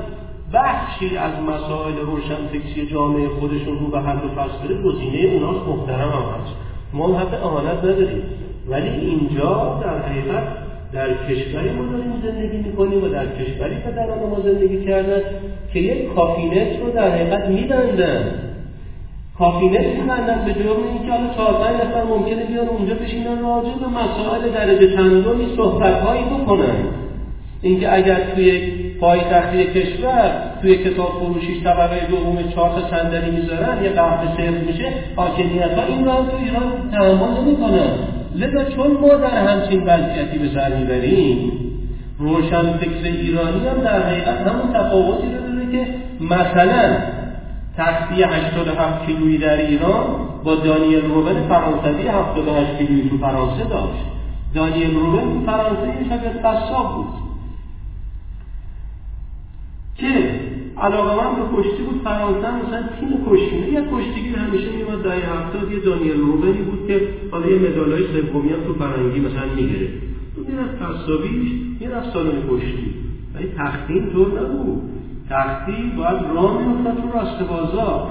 بخشی از مسائل روشنفکری جامعه خودشون رو به حل و فصل گزینه اوناست محترم هم هست. ما حق اهانت نداریم. ولی اینجا در حقیقت در کشوری ما داریم زندگی می‌کنیم و در کشوری پدران ما زندگی کردن که یک کافینت رو در حقیقت میبندن. کافینت میبندن به جرم اینکه حالا چهار پنج نفر ممکنه بیان اونجا بشینن راجع به مسائل درجه چندمی صحبتهایی بکنن. اینکه اگر توی پایتختی کشور توی کتاب فروشیش طبقه دوم چهار تا صندلی می‌ذارن یه قهوه سرو میشه حاکمیت ها این هم تو ایران تحمل نمی‌کنن. لذا چون ما در همچین وضعیتی به سر می‌بریم روشن فکر ایرانی هم در حقیقت همون تفاوتی رو داره که مثلا تختی 87 کیلویی در ایران با دانیل روبن فرانسوی 78 کیلویی تو فرانسه داشت. دانیل روبن فرانسه یه شبیه قصاب بود. که علاقه من به کشتی بود فرانسه مثلا تیم کشتی. یه کشتیگیر همیشه میومد دهه هفتاد یه دانیل روبنی بود که حالا یه مدالای سومی هم تو فرنگی مثلا می‌گیره. تو می‌رفت قصابیش می‌رفت سالن کشتی. ولی تختی اینطور نبود. تختی باید راه میافتاد تو راست بازار.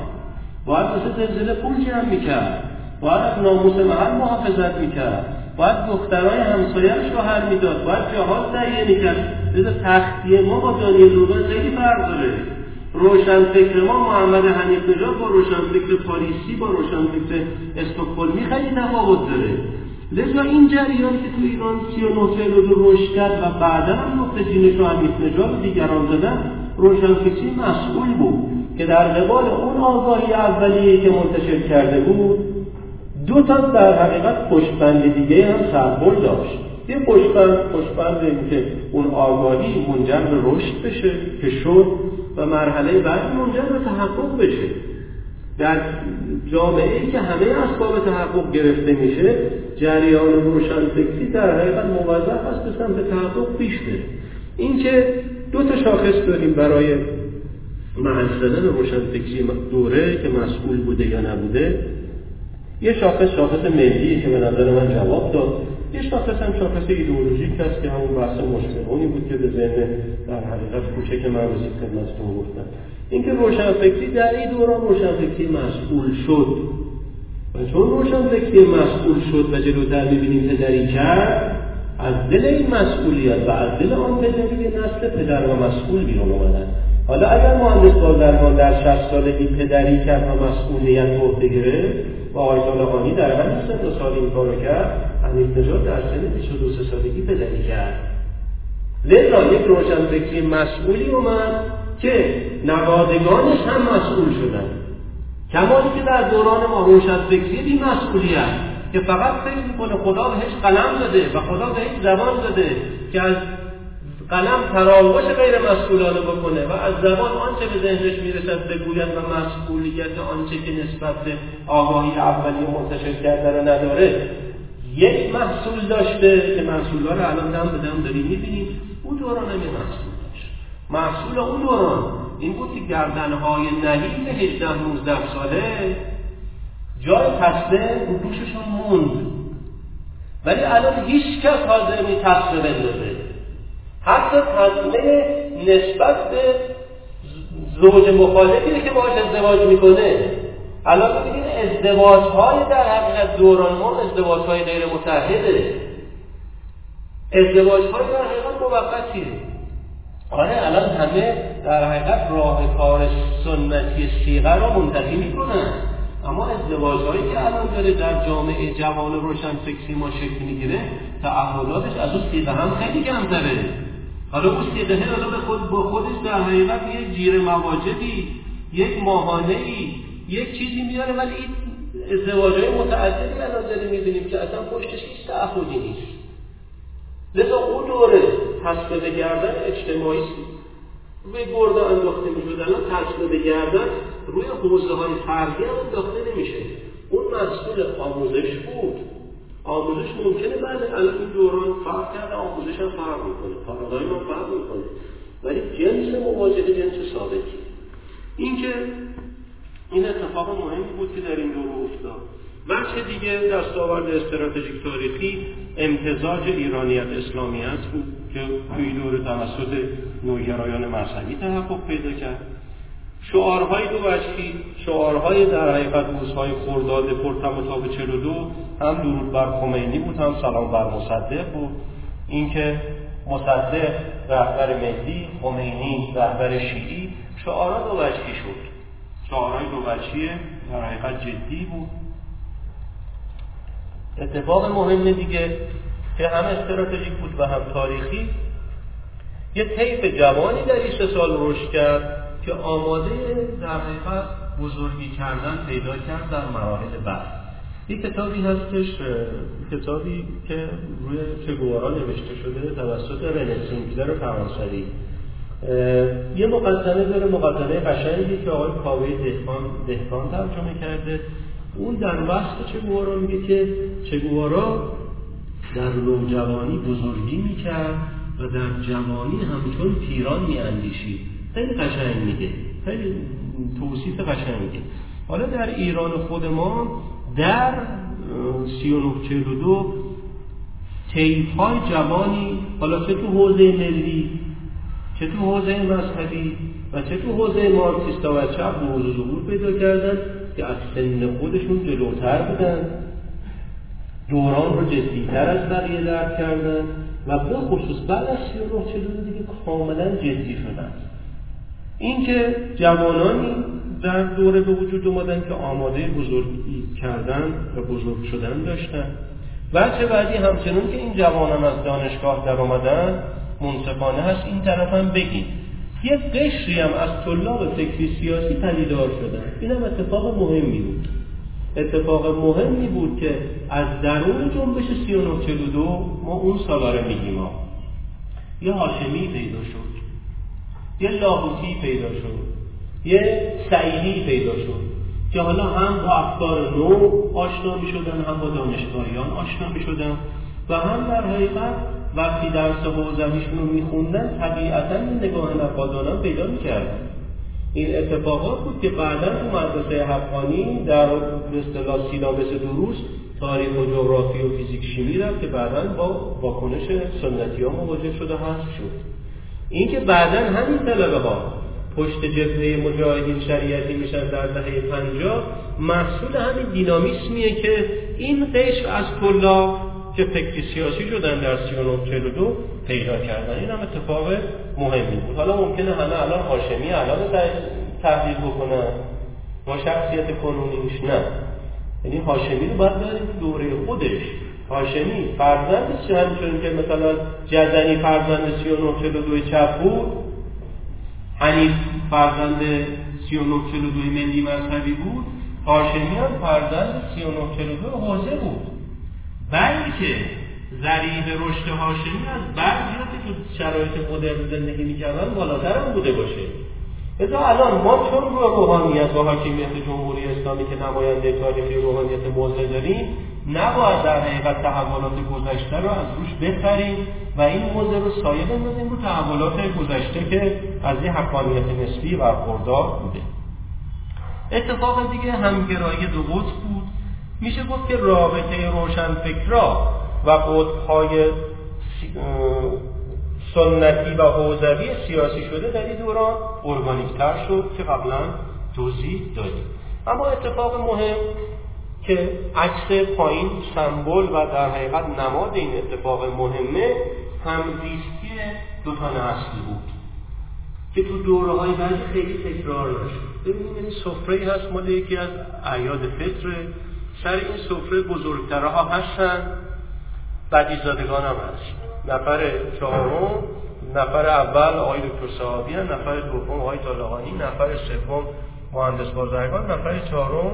باید مثل زلزله پول جمع می‌کرد. باید از ناموس محل محافظت می‌کرد. باید دخترای همسایهش رو حل می‌داد. باید جهاز تهیه می‌کرد. لذا تختی ما با دانیل روبن خیلی فرق داره. روشن فکر ما محمد حنیف نژاد با روشن فکر پاریسی با روشن فکر استکهلمی خیلی تفاوت داره. لذا این جریان که تو ایران 39 سال رو رشد کرد و بعدا هم نقطه جینش رو حنیف نژاد دیگران زدن روشنفکری مسئول بود که در قبال اون آگاهی اولیه که منتشر کرده بود دو تا در حقیقت پشتبند دیگه هم سربل داشت. یه پشتبند پشتبند این که اون آگاهی منجر به رشد بشه که شد. و مرحله بعد منجر به تحقق بشه. در جامعه ای که همه اسباب تحقق گرفته میشه جریان روشنفکری در حقیقت موظف است به سمت تحقق پیش بره. این که دو تا شاخص داریم برای محل زدن روشنفکری دوره که مسئول بوده یا نبوده یه شاخص شاخص ملیه که به نظر من جواب داد. یه شاخص هم شاخص ایدئولوژیک هست که همون بحث مشکلونی بود که به ذهن در حقیقت کوچک من رسید خدمتتون گفتم اینکه روشنفکری در این دوران روشنفکری مسئول شد. و چون روشنفکری مسئول شد و جلوتر می‌بینیم پدری کرد از دل این مسئولیت و از دل آن پدری نسل پدر و مسئول بیرون اومدن حالا اگر مهندس بازرگان در 60 سالگی پدری کرد و مسئولیت عهده گرفت و آقای طالقانی در همین سن سال این کارو کرد حنیف نژاد در سن 22 سالگی پدری کرد. لذا یک روشنفکری مسئولی اومد که نوادگانش هم مسئول شدن. کمالی که در دوران ما روشنفکری بی مسئولیت که فقط فکر می‌کنه خدا بهش قلم داده و خدا بهش زبان داده که از قلم تراوش غیر مسئولانه بکنه و از زبان آنچه به ذهنش می‌رسد بگوید و مسئولیت آنچه که نسبت به آگاهی اولی منتشر کرده رو نداره یک محصول داشته که محصول رو الان دم به دم داریم می‌بینیم. اون دوران هم محصول داشت. محصول اون دوران این بود که گردنهای نهیب 18 19 ساله جای تسله رو دوششون موند. ولی الان هیچ کس حاضر تسله بندازه حتی تسله نسبت به زوج مخالفی که باهاش ازدواج می‌کنه. الان ببینید ازدواج های در حقیقت دوران ما ازدواج های غیر متحده ازدواج های در حقیقت موقتیه. آره الان همه در حقیقت راه کار سنتی سیغه را منتهی می‌کنن. اما ازدواج هایی که الان داره در جامعه جوان روشن فکری ما شکل می‌گیره تعهداتش از اون سیغه هم خیلی کمتره. حالا اون سیغه حالا به خود با خودش در حقیقت یک جیر مواجبی یک ماهانه ای یک چیزی میاره ولی این ازدواج های متعددی الان داره می‌بینیم که اصلا پشتش هیچ تعهدی نیست. لذا اون دوره تصمیم گردن اجتماعی روی گرده انداخته می‌شد الان تصمیم گردن روی حوزه های فردی هم انداخته نمیشه. اون مسئول آموزش بود. آموزش ممکنه بعد الان این دوران فرق کرده آموزش هم فرق می‌کنه پارادایم هم فرق می‌کنه. ولی جنس مواجهه جنس ثابتی اینکه این اتفاق مهمی بود که در این دوره افتاد. بخش دیگه دستاورد استراتژیک تاریخی امتزاج ایرانیت اسلامیت بود که توی دور توسط نوگرایان مذهبی تحقق پیدا کرد. شعارهای دو وجهی شعارهای در حقیقت روزهای خرداد پرتم و تاب 42 هم درود بر خمینی بود هم سلام بر مصدق بود. اینکه مصدق رهبر ملی خمینی رهبر شیعی شعارا دو وجهی شد. شعارهای دو وجهی در حقیقت جدی بود. اتفاق مهم دیگه که هم استراتژیک بود و هم تاریخی. یه طیف جوانی در این سه سال رشد کرد. که آماده در حقیقت بزرگی کردن پیدا کرد در مراحل بعد. یک کتابی هستش کتابی که روی چگوارا نوشته شده توسط رنه سینکلر فرانسوی. یه مقدمه داره مقدمه قشنگی که آقای کاوه دهقان دهقان ترجمه کرده. اون در وصف چگوارا میگه که چگوارا در نوجوانی بزرگی می‌کرد و در جوانی همچون پیران میاندیشید. خیلی قشنگ میگه. خیلی توصیف قشنگه. حالا در ایران خود ما در 3942 تیف های جوانی حالا چه تو حوزه ملی چه تو حوزه مذهبی و چه تو حوزه مارکسیستا و چپ موضوع ظهور پیدا کردن که از سن خودشون جلوتر بودن. دوران رو جدیتر از بقیه درک کردن و به خصوص بعد از 3942 دیگه کاملا جدی شدن. اینکه جوانانی در دوره به وجود اومدن که آماده بزرگی کردن و بزرگ شدن داشتن. چه بعدی همچنون که این جوانان از دانشگاه در اومدن منصفانه هست این طرف هم بگیم یه قشری هم از طلاب فکری سیاسی پدیدار شدن. این هم اتفاق مهمی بود. اتفاق مهمی بود که از درون جنبش 3942 ما اون سالا رو میگیم یه هاشمی پیدا شد. یه لاهوتی پیدا شد. یه سعیدی پیدا شد. که حالا هم با افکار نو آشنا می شدن هم با دانشگاهیان آشنا می شدن و هم در حقیقت وقتی درس حوزویشون رو میخوندن طبیعتا این نگاه نقادانم پیدا می‌کردن. این اتفاقات بود که بعدا تو مدرسه حقانی در اصطلاح سیلابس دروس تاریخ و جغرافی و فیزیک شیمی رفت که بعدا با واکنش سنتی ها مواجه شده هست شد. اینکه بعدا همین طلبه ها پشت جبهه مجاهدین شریعتی میشن در دهه پنجاه محصول همین دینامیسمیه که این قشر از کلا که فکری سیاسی شدن در 39 پیدا کردن. این هم اتفاق مهمی بود. حالا ممکنه همه الان هاشمی الان تحلیل بکنن. با شخصیت کنونیش نه. یعنی هاشمی رو باید دوره خودش. هاشمی فرزند همچون که مثلا جزنی فرزند 39 چپ بود حنیف فرزند 3942 ملی مذهبی بود هاشمی هم فرزند 3942 حوزه بود. بلکه ذریب رشد هاشمی از بعضی که تو شرایط مدرن زندگی می‌کردن بالاتر هم بوده باشه. ازا الان ما چون رو روحانیت و حاکمیت جمهوری اسلامی که نماینده تاریخی روحانیت موضع داریم نباید در حقیقت تحولات گذشته رو از روش بخریم و این موضع رو سایه بندازیم رو تحولات گذشته که از یه حقانیت نسبی برخوردار بوده. اتفاق دیگه همگرایی دو قطب بود. میشه گفت که رابطه روشن فکرا و قطبهای سنتی و حوزوی سیاسی شده در این دوران ارگانیکتر شد که قبلا توضیح دادیم. اما اتفاق مهم که عکس پایین سمبل و در حقیقت نماد این اتفاق مهمه همزیستی دو تا نسل بود. که تو دوره های بعدی خیلی تکرار نشد ببینید این سفره هست مال یکی از اعیاد فطر. سر این سفره بزرگتره ها هستن. بدیزادگان هم هست. نفر چهارم نفر اول آقای دکتر صحابی نفر دوم آقای طالقانی نفر سوم مهندس بازرگان نفر چهارم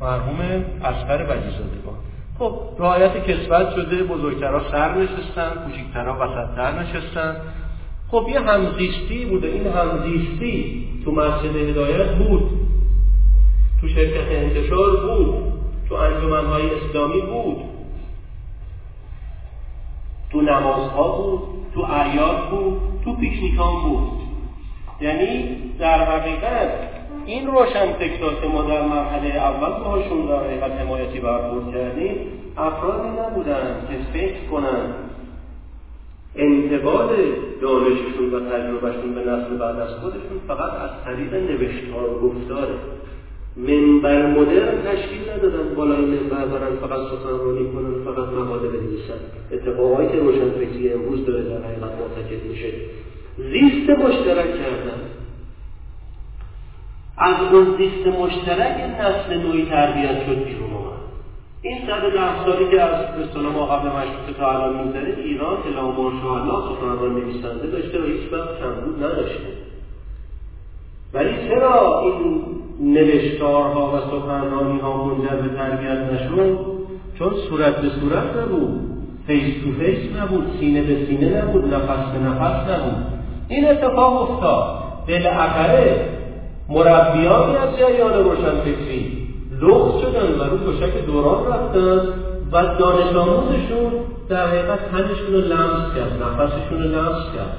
مرحوم اسقر بدیزادگان خب رعایت کسبت شده بزرگترها سر نشستن کوچکترها وسطتر نشستن. خب یه همزیستی بوده. این همزیستی تو مسجد هدایت بود. تو شرکت انتشار بود. تو انجمنهای اسلامی بود. تو نمازها بود. تو اعیاد بود. تو پیکنیکان بود. یعنی در حقیقت این روشن فکرات که ما در مرحله اول باهاشون در حقیقت حمایتی برخورد کردیم افرادی نبودن که فکر کنن انتقال دانششون و تجربهشون به نسل بعد از خودشون فقط از طریق نوشتار گفتاره. منبر مدرن تشکیل ندادن بالای منبر برن فقط سخنرانی کنن فقط مقاله بنویسن. اتفاقایی که روشنفکری امروز داره در حقیقت مرتکب میشه. زیست مشترک کردن. از اون زیست مشترک نسل نوعی تربیت شد بیرون اومد این صد ده سالی که از اصطلاح ما قبل مشروطه تا الان میگذره ایران الا ماشاءالله سخنران نویسنده داشته و هیچ وقت کمبود نداشته. ولی چرا این نوشتارها و سخنرانی ها منجر به تربیت نشد؟ چون صورت به صورت نبود. face to face نبود. سینه به سینه نبود. نفس به نفس نبود. این اتفاق افتاد. بالاخره مربیانی از جریان روشنفکری لخت شدن و رو تشک دوران رفتن و دانش آموزشون در حقیقت تنشون رو لمس کرد نفسشون رو لمس کرد.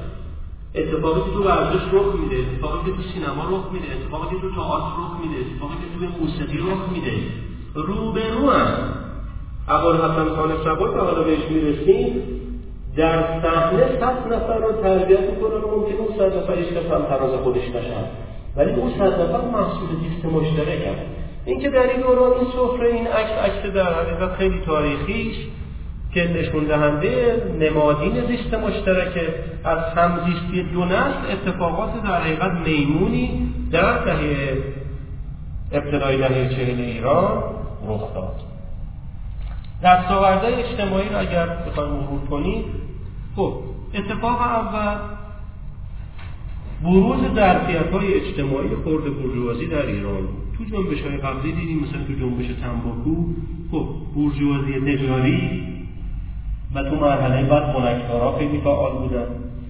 اتفاقی که تو ورزش رخ میده اتفاقی که تو سینما رخ میده اتفاقی که تو تئاتر رخ میده اتفاقی که تو موسیقی رخ میده. رو به رو ابوالحسن خان شبا که حالا بهش می‌رسیم در صحنه صد نفر رو تربیت می‌کنن و ممکن اون صد نفر هیچ هم تراز خودش نشن. ولی اون صد نفر محصول دیست مشترک هم اینکه در این دوران این سفره این عکس عکس در حقیقت خیلی تاریخی است که نشون دهنده نمادین زیست مشترک از همزیستی دو نسل اتفاقات در حقیقت میمونی در دهه ابتدای دهه چهل ایران رخ داد. دستاوردهای اجتماعی را اگر بخوایم مرور کنیم خب اتفاق اول بروز ظرفیت های اجتماعی خورد برجوازی در ایران تو جنبش های قبلی دیدیم مثلا تو جنبش تنباکو خب برجوازی تجاری و تو مرحله بعد خنکدارا خیلی فعال بودن.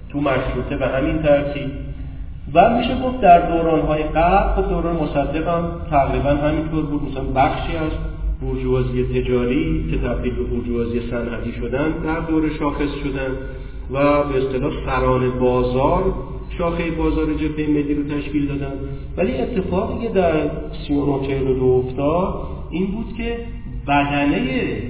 تو مشروطه به همین ترتیب. و میشه گفت در دوران های قبل خب دوران مصدق هم تقریبا همینطور بود. مثلا بخشی از برجوازی تجاری که تبدیل به برجوازی صنعتی شدن در دور شاخص شدن و به اصطلاح سران بازار شاخه بازار جبهه ملی رو تشکیل دادن. ولی اتفاقی که در 39 افتاد این بود که بدنه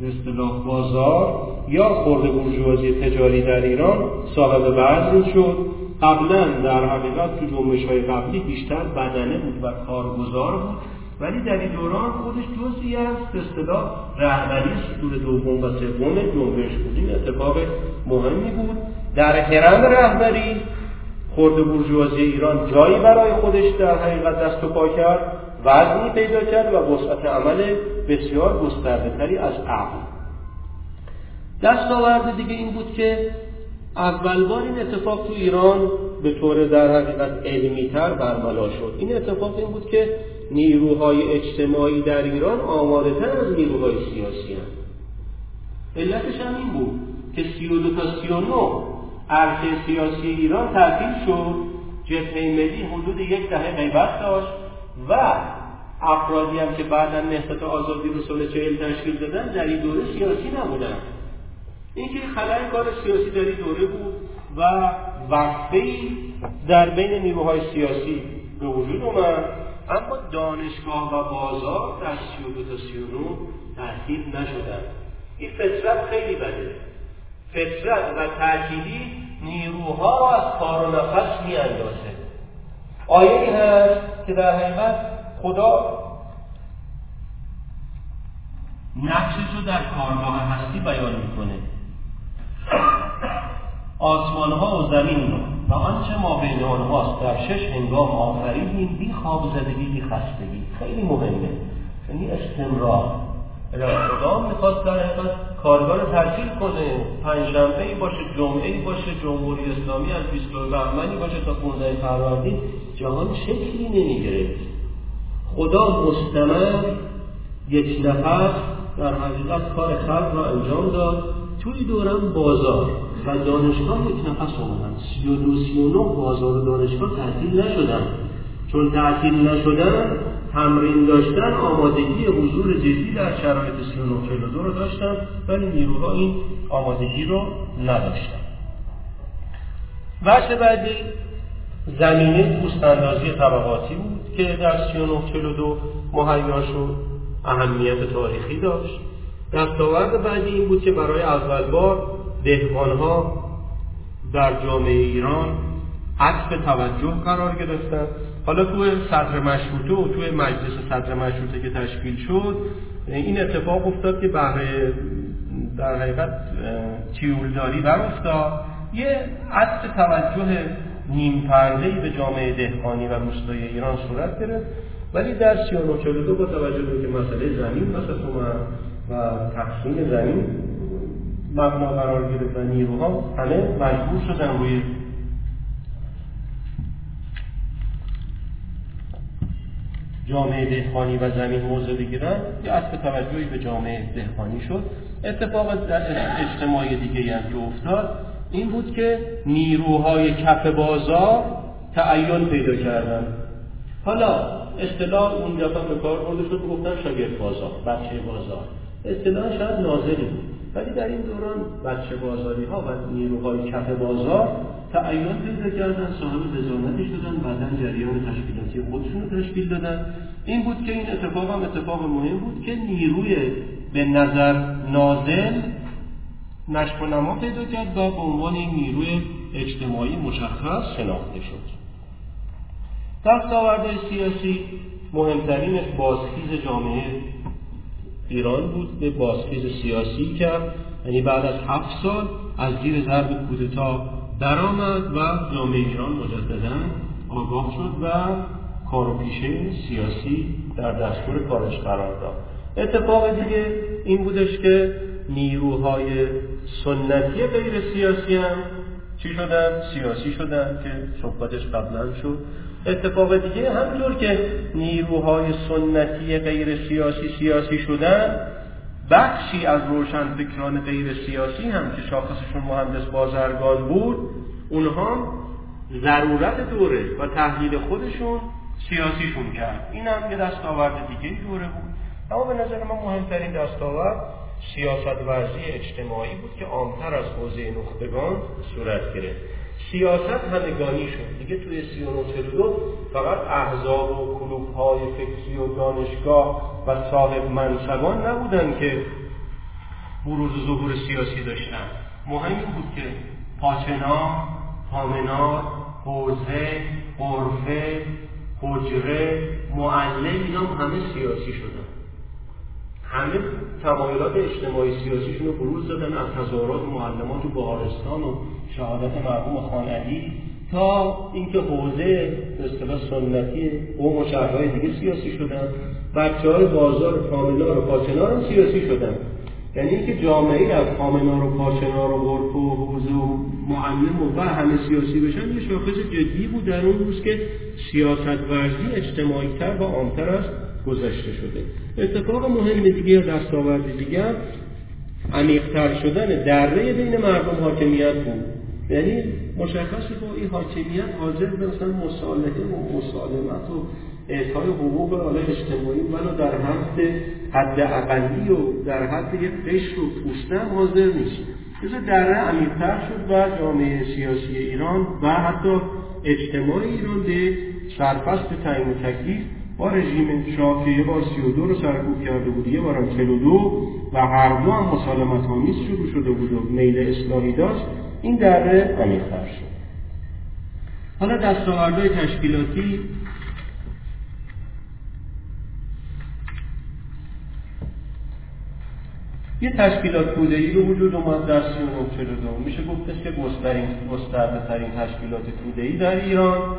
به اصطلاح بازار یا خورده برجوازی تجاری در ایران صاحب وزن شد. قبلا در حقیقت تو جنبش های قبلی بیشتر بدنه بود و کارگزار بود. ولی در این دوران خودش جزئی از به اصطلاح رهبری سطور دوم و سوم جنبش بود. این اتفاق مهمی بود. در حرم رهبری خورد برجوازی ایران جایی برای خودش در حقیقت دست و پا کرد وزنی پیدا کرد و وسعت عمل بسیار گستردهتری از عقل آورده دیگه این بود که اول بار این اتفاق تو ایران به طور در حقیقت علمیتر برملا شد. این اتفاق این بود که نیروهای اجتماعی در ایران آماده تر از نیروهای سیاسی هم علتش هم این بود که 32 تا 39 عرصه سیاسی ایران تعطیل شد. جبهه ملی حدود یک دهه غیبت داشت و افرادی هم که بعدا نهضت آزادی رو سال چهل تشکیل دادن در این دوره سیاسی نبودن. اینکه خلای کار سیاسی در این دوره بود و وقفه در بین نیروهای سیاسی به وجود اومد اما دانشگاه و بازار در 32 تا 39 تحصیل نشدن. این فطرت خیلی بده. فطرت و تأکیدی نیروها از کار و نفس می اندازه آیه هست که در حقیقت خدا نقشش رو در کارگاه هستی بیان می‌کنه. آسمان ها و زمین رو و آنچه ما بین آنهاست در شش هنگام آفریدیم بی خواب زدگی بی خستگی. خیلی مهمه. یعنی استمرار. خدا می‌خواست در حقیقت کارگاه رو ترتیل کنه پنجشنبه ای باشه جمعه ای باشه جمهوری اسلامی از 20 بهمنی باشه تا 15 فروردین جهان شکلی نمی‌گرفت. خدا مستمر یک نفر در حقیقت کار خلق را انجام داد. توی دورم بازار و دانشگاه یک نفس آمدن سی و دو سی و بازار و دانشگاه تعطیل نشدن. چون تعطیل نشدن تمرین داشتن آمادگی حضور جدی در شرایط 39 دو رو داشتن ولی نیروها این آمادگی رو نداشتن. وجه بعدی زمینه پوست اندازی طبقاتی بود که در 39 دو مهیا شد اهمیت تاریخی داشت. دستاورد بعدی این بود که برای اول بار دهقانها در جامعه ایران عطف توجه قرار گرفتن. حالا توی صدر مشروطه و توی مجلس صدر مشروطه که تشکیل شد این اتفاق افتاد که بهره در حقیقت تیولداری بر افتاد یه عطف توجه نیم پرده به جامعه دهقانی و روستای ایران صورت گرفت. ولی در 3942 با توجه به که مسئله زمین مثلا و تقسیم زمین مبنا قرار گرفت و نیروها همه مجبور شدن روی جامعه دهقانی و زمین موضع بگیرن یه عطف توجهی به جامعه دهقانی شد. اتفاق اجتماعی دیگه هم که افتاد این بود که نیروهای کف بازار تعین پیدا کردن. حالا اصطلاح اون دفعه به کار برده شد گفتن شاگرد بازار بچه بازار. اصطلاح شاید ناظری بود. ولی در این دوران بچه بازاری ها و نیروهای کف بازار تعین پیدا کردن صاحب وزارتی شدن بعدا جریان تشکیلاتی خودشون رو تشکیل دادن. این بود که این اتفاق هم اتفاق مهم بود که نیروی به نظر نازل نشب و نما پیدا کرد و به عنوان این نیروی اجتماعی مشخص شناخته شد. دستاوردهای سیاسی مهمترینش بازخیز جامعه ایران بود به بازخیز سیاسی کرد. یعنی بعد از هفت سال از زیر ضرب کودتا درآمد و جامعه ایران مجددا آگاه شد و کار و پیشه سیاسی در دستور کارش قرار داد اتفاق دیگه این بودش که نیروهای سنتی غیر سیاسی هم چی شدن؟ سیاسی شدن که صحبتش قبلا شد اتفاق دیگه همطور که نیروهای سنتی غیر سیاسی سیاسی شدن بخشی از روشنفکران غیر سیاسی هم که شاخصشون مهندس بازرگان بود اونها ضرورت دوره و تحلیل خودشون سیاسیشون کرد. این هم یه دستاورد دیگه دوره بود. اما به نظر من مهمترین دستاورد سیاست ورزی اجتماعی بود که عامتر از حوزه نخبگان صورت گرفت. سیاست همگانی شد. دیگه توی سی و فقط احزاب و کلوب های فکری و دانشگاه و صاحب منصبان نبودن که بروز و ظهور سیاسی داشتن. مهم بود که پاچنا، پامنار، حوزه، قرفه، حجره، معلم اینا همه سیاسی شدن. همه تمایلات اجتماعی سیاسیشون رو بروز دادن از تظاهرات معلمات و بهارستان و شهادت مرحوم خانعلی تا اینکه حوزه به اصطلاح سنتی قوم و شهرهای دیگه سیاسی شدن. بچه های بازار پامنار و پاچنار هم سیاسی شدن. یعنی اینکه جامعه از پامنار و پاچنار و غرف و حوزه و معلم و همه سیاسی بشن یه شاخص جدی بود در اون روز که سیاست ورزی اجتماعی تر و عامتر است. گذشته شده. اتفاق مهم دیگه دستاورد دیگه عمیقتر شدن دره بین مردم حاکمیت بود. یعنی مشخص با این حاکمیت حاضر به مثلا مصالحه و مسالمت و اعطای حقوق حالا اجتماعی ولو در حد حد اقلی و در حد یک قشر و پوستن حاضر نیست. مثل دره عمیقتر شد و جامعه سیاسی ایران و حتی اجتماع ایران به سرفست تعیین تکلیف با رژیم شاه که یه بار 32 رو سرکوب کرده بود یه بارم 42 و هر دو هم مسالمت آمیز شروع شده بود و میل اصلاحی داشت. این دره عمیق‌تر شد. حالا دستاوردهای تشکیلاتی. یه تشکیلات توده‌ای به وجود اومد در 3942 میشه گفتش که گسترده ترین تشکیلات توده‌ای در ایران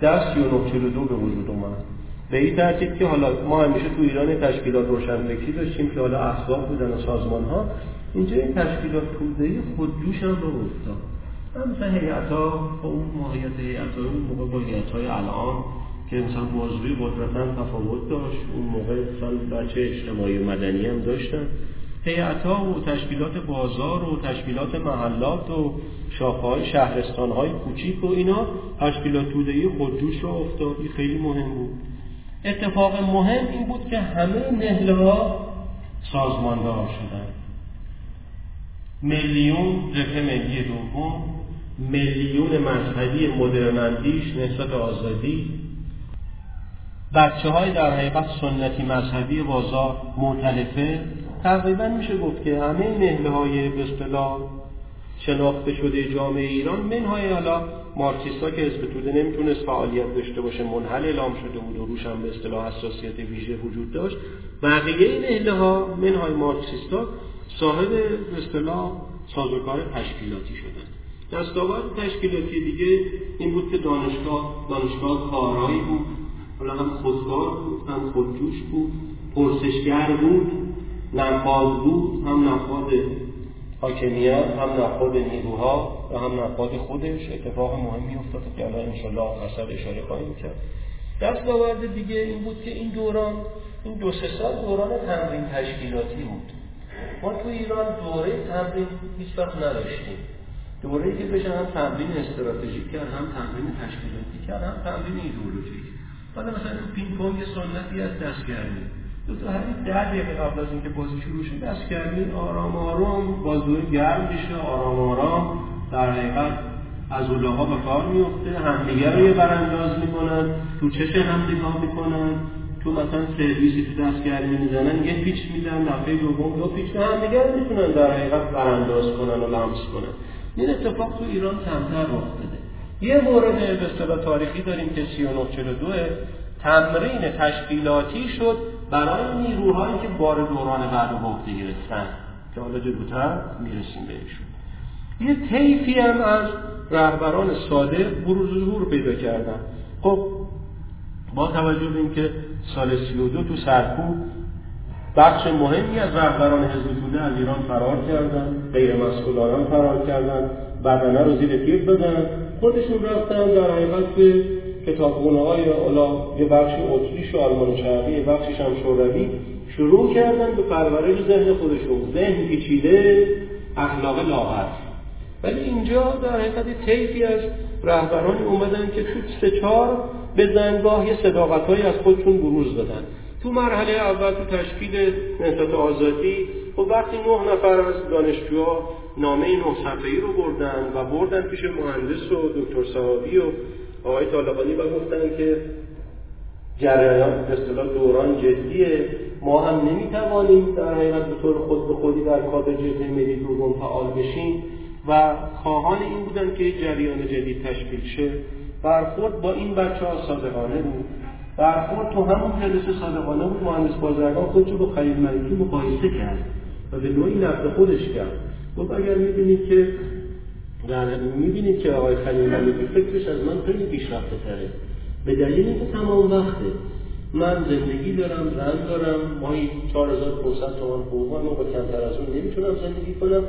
در 3942 به وجود اومد. به این ترتیب که حالا ما همیشه تو ایران تشکیلات روشنفکری داشتیم که حالا احزاب بودن و سازمان ها. اینجا این تشکیلات خود خودجوش هم رو افتاد. مثلا هیئت ها با اون ماهیت هیئت اون موقع با هیئت های الان که مثلا بازوی قدرت تفاوت داشت اون موقع مثلا بچه اجتماعی و مدنی هم داشتن. هیئت ها و تشکیلات بازار و تشکیلات محلات و شاخه های شهرستان های کوچیک و اینا تشکیلات تودهی خودجوش رو افتاد. خیلی مهم بود. اتفاق مهم این بود که همه نهله ها سازماندار شدن میلیون جبهه ملی دوم میلیون مذهبی مدرنندیش نسبت آزادی. بچه های در حقیقت سنتی مذهبی بازار معتلفه تقریبا میشه گفت که همه نهله های به اصطلاح شناخته شده جامعه ایران منهای حالا مارکسیستا که حزب توده نمی‌تونست فعالیت داشته باشه منحل اعلام شده بود و روش هم به اصطلاح حساسیت ویژه وجود داشت. بقیه این اهله ها منهای مارکسیستا صاحب به اصطلاح سازوکار تشکیلاتی شدن دستاورد تشکیلاتی دیگه این بود که دانشگاه دانشگاه کارایی بود. حالا هم خودکار بود هم خودجوش بود پرسشگر بود نقاد بود هم نقاد حاکمیت هم نقاد نیروها. و هم نقاد خودش اتفاق مهمی افتاد که الان انشالله اصلا اشاره خواهیم کرد. دستاورد دیگه این بود که این دوران این دو سه سال دوران تمرین تشکیلاتی بود. ما تو ایران دوره تمرین هیچ وقت نداشتیم. دوره که بشه هم تمرین استراتژیک کرد هم تمرین تشکیلاتی کرد هم تمرین ایدئولوژیک. حالا مثلا تو پینگ پونگ سنتی از دستگرمی دو تا همین ده دقیقه قبل از اینکه بازی شروع شد دستگرمی آرام آرام بازوی گرم میشه آرام آرام. در حقیقت از اولاها به کار میفته همدیگه رو یه برانداز می‌کنن تو چش هم نگاه می‌کنن. تو مثلا سرویسی تو دستگرمی می‌زنن یه پیچ میدن دفعه دوم دو پیچ همدیگه رو می‌تونن در حقیقت برانداز کنن و لمس کنن. این اتفاق تو ایران کمتر رخ داده یه مورد به تاریخی داریم که 3942 تمرین تشکیلاتی شد برای نیروهایی که بار دوران بعد و عهده گرفتن که حالا جلوتر می‌رسیم بهشون. یه طیفی هم از رهبران ساده بروز ظهور پیدا کردن. خب با توجه به اینکه سال 32 تو سرکوب بخش مهمی از رهبران حزب توده از ایران فرار کردن غیر مسئولان فرار کردن بدنه رو زیر تیر دادن خودشون رفتن در حقیقت به کتابخونه های الا یه بخشی اتریش و آلمان شرقی یه بخشیش هم شوروی شروع کردن به پرورش ذهن خودشون. ذهن پیچیده اخلاق لاغر. ولی اینجا در حقیقت طیفی از رهبرانی اومدن که تو سه چهار به زنگاه یه صداقتهایی از خودشون بروز دادن تو مرحله اول تو تشکیل نهضت آزادی خب وقتی نه نفر از دانشجوها نامه نه صفحه‌ای رو بردن و بردن پیش مهندس و دکتر صحابی و آقای طالقانی و گفتن که جریان اصطلاح دوران جدیه ما هم نمی‌توانیم در حقیقت به طور خود به خودی در کادر جبهه ملی دوم فعال بشیم. و خواهان این بودن که جریان جدید تشکیل شه. برخورد با این بچه ها صادقانه بود. برخورد تو همون جلسه صادقانه بود. مهندس بازرگان خودش رو با خلیل ملکی مقایسه کرد و به نوعی نقد خودش کرد. گفت اگر می‌بینید که در می‌بینید که آقای خلیل ملکی فکرش از من خیلی پیشرفته تره. به دلیل اینکه تمام وقته من زندگی دارم زن دارم ماهی 4500 تومان حقوقم و کمتر از اون نمی‌تونم زندگی کنم.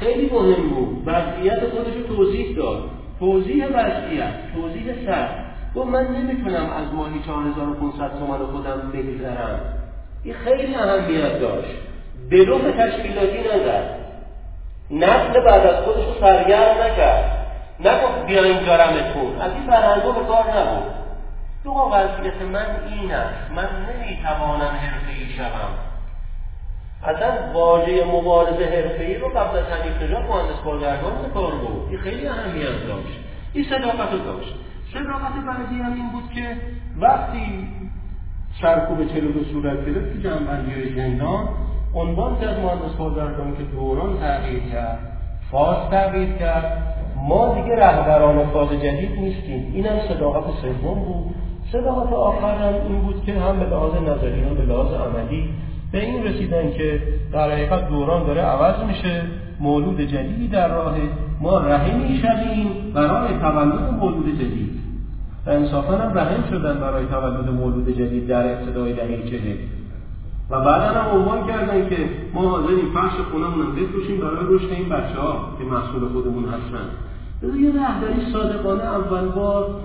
خیلی مهم بود. وضعیت خودش رو توضیح داد. توضیح وضعیت توضیح سر. گفت من نمی‌تونم از ماهی 4500 تومان خودم بگذرم. این خیلی اهمیت داشت. بلوف تشکیلاتی نزد. نسل بعد از خودش رو سرگرم نکرد. نگفت بیاین جارمتون از این فرهنگا به کار نبود. دو وضعیت من این است. من نمی‌توانم حرفهای شوم. اصلا واژه مبارزه حرفه‌ای رو قبل از حنیف نژاد مهندس بازرگان کار بود. این خیلی اهمیت داشت. این صداقت رو داشت. صداقت بعدی هم این بود که وقتی سرکوب 42 صورت گرفت که جنبندی زندان عنوان کرد مهندس بازرگان که دوران تغییر کرد فاز تغییر کرد. ما دیگه رهبران فاز جدید نیستیم. این هم صداقت سوم بود. صداقت آخر هم این بود که هم به لحاظ نظری هم به لحاظ عملی به این رسیدن که در حقیقت دوران داره عوض میشه مولود جدیدی در راه ما رحمی شدیم برای تولد مولود جدید. و انصافا هم رحم شدن برای تولد مولود جدید در ابتدای دهه چهل. و بعدا هم عنوان کردن که ما حاضریم فرش خونمون بفروشیم برای رشد این بچه ها که مسئول خودمون هستن. یه رهبری صادقانه اول بار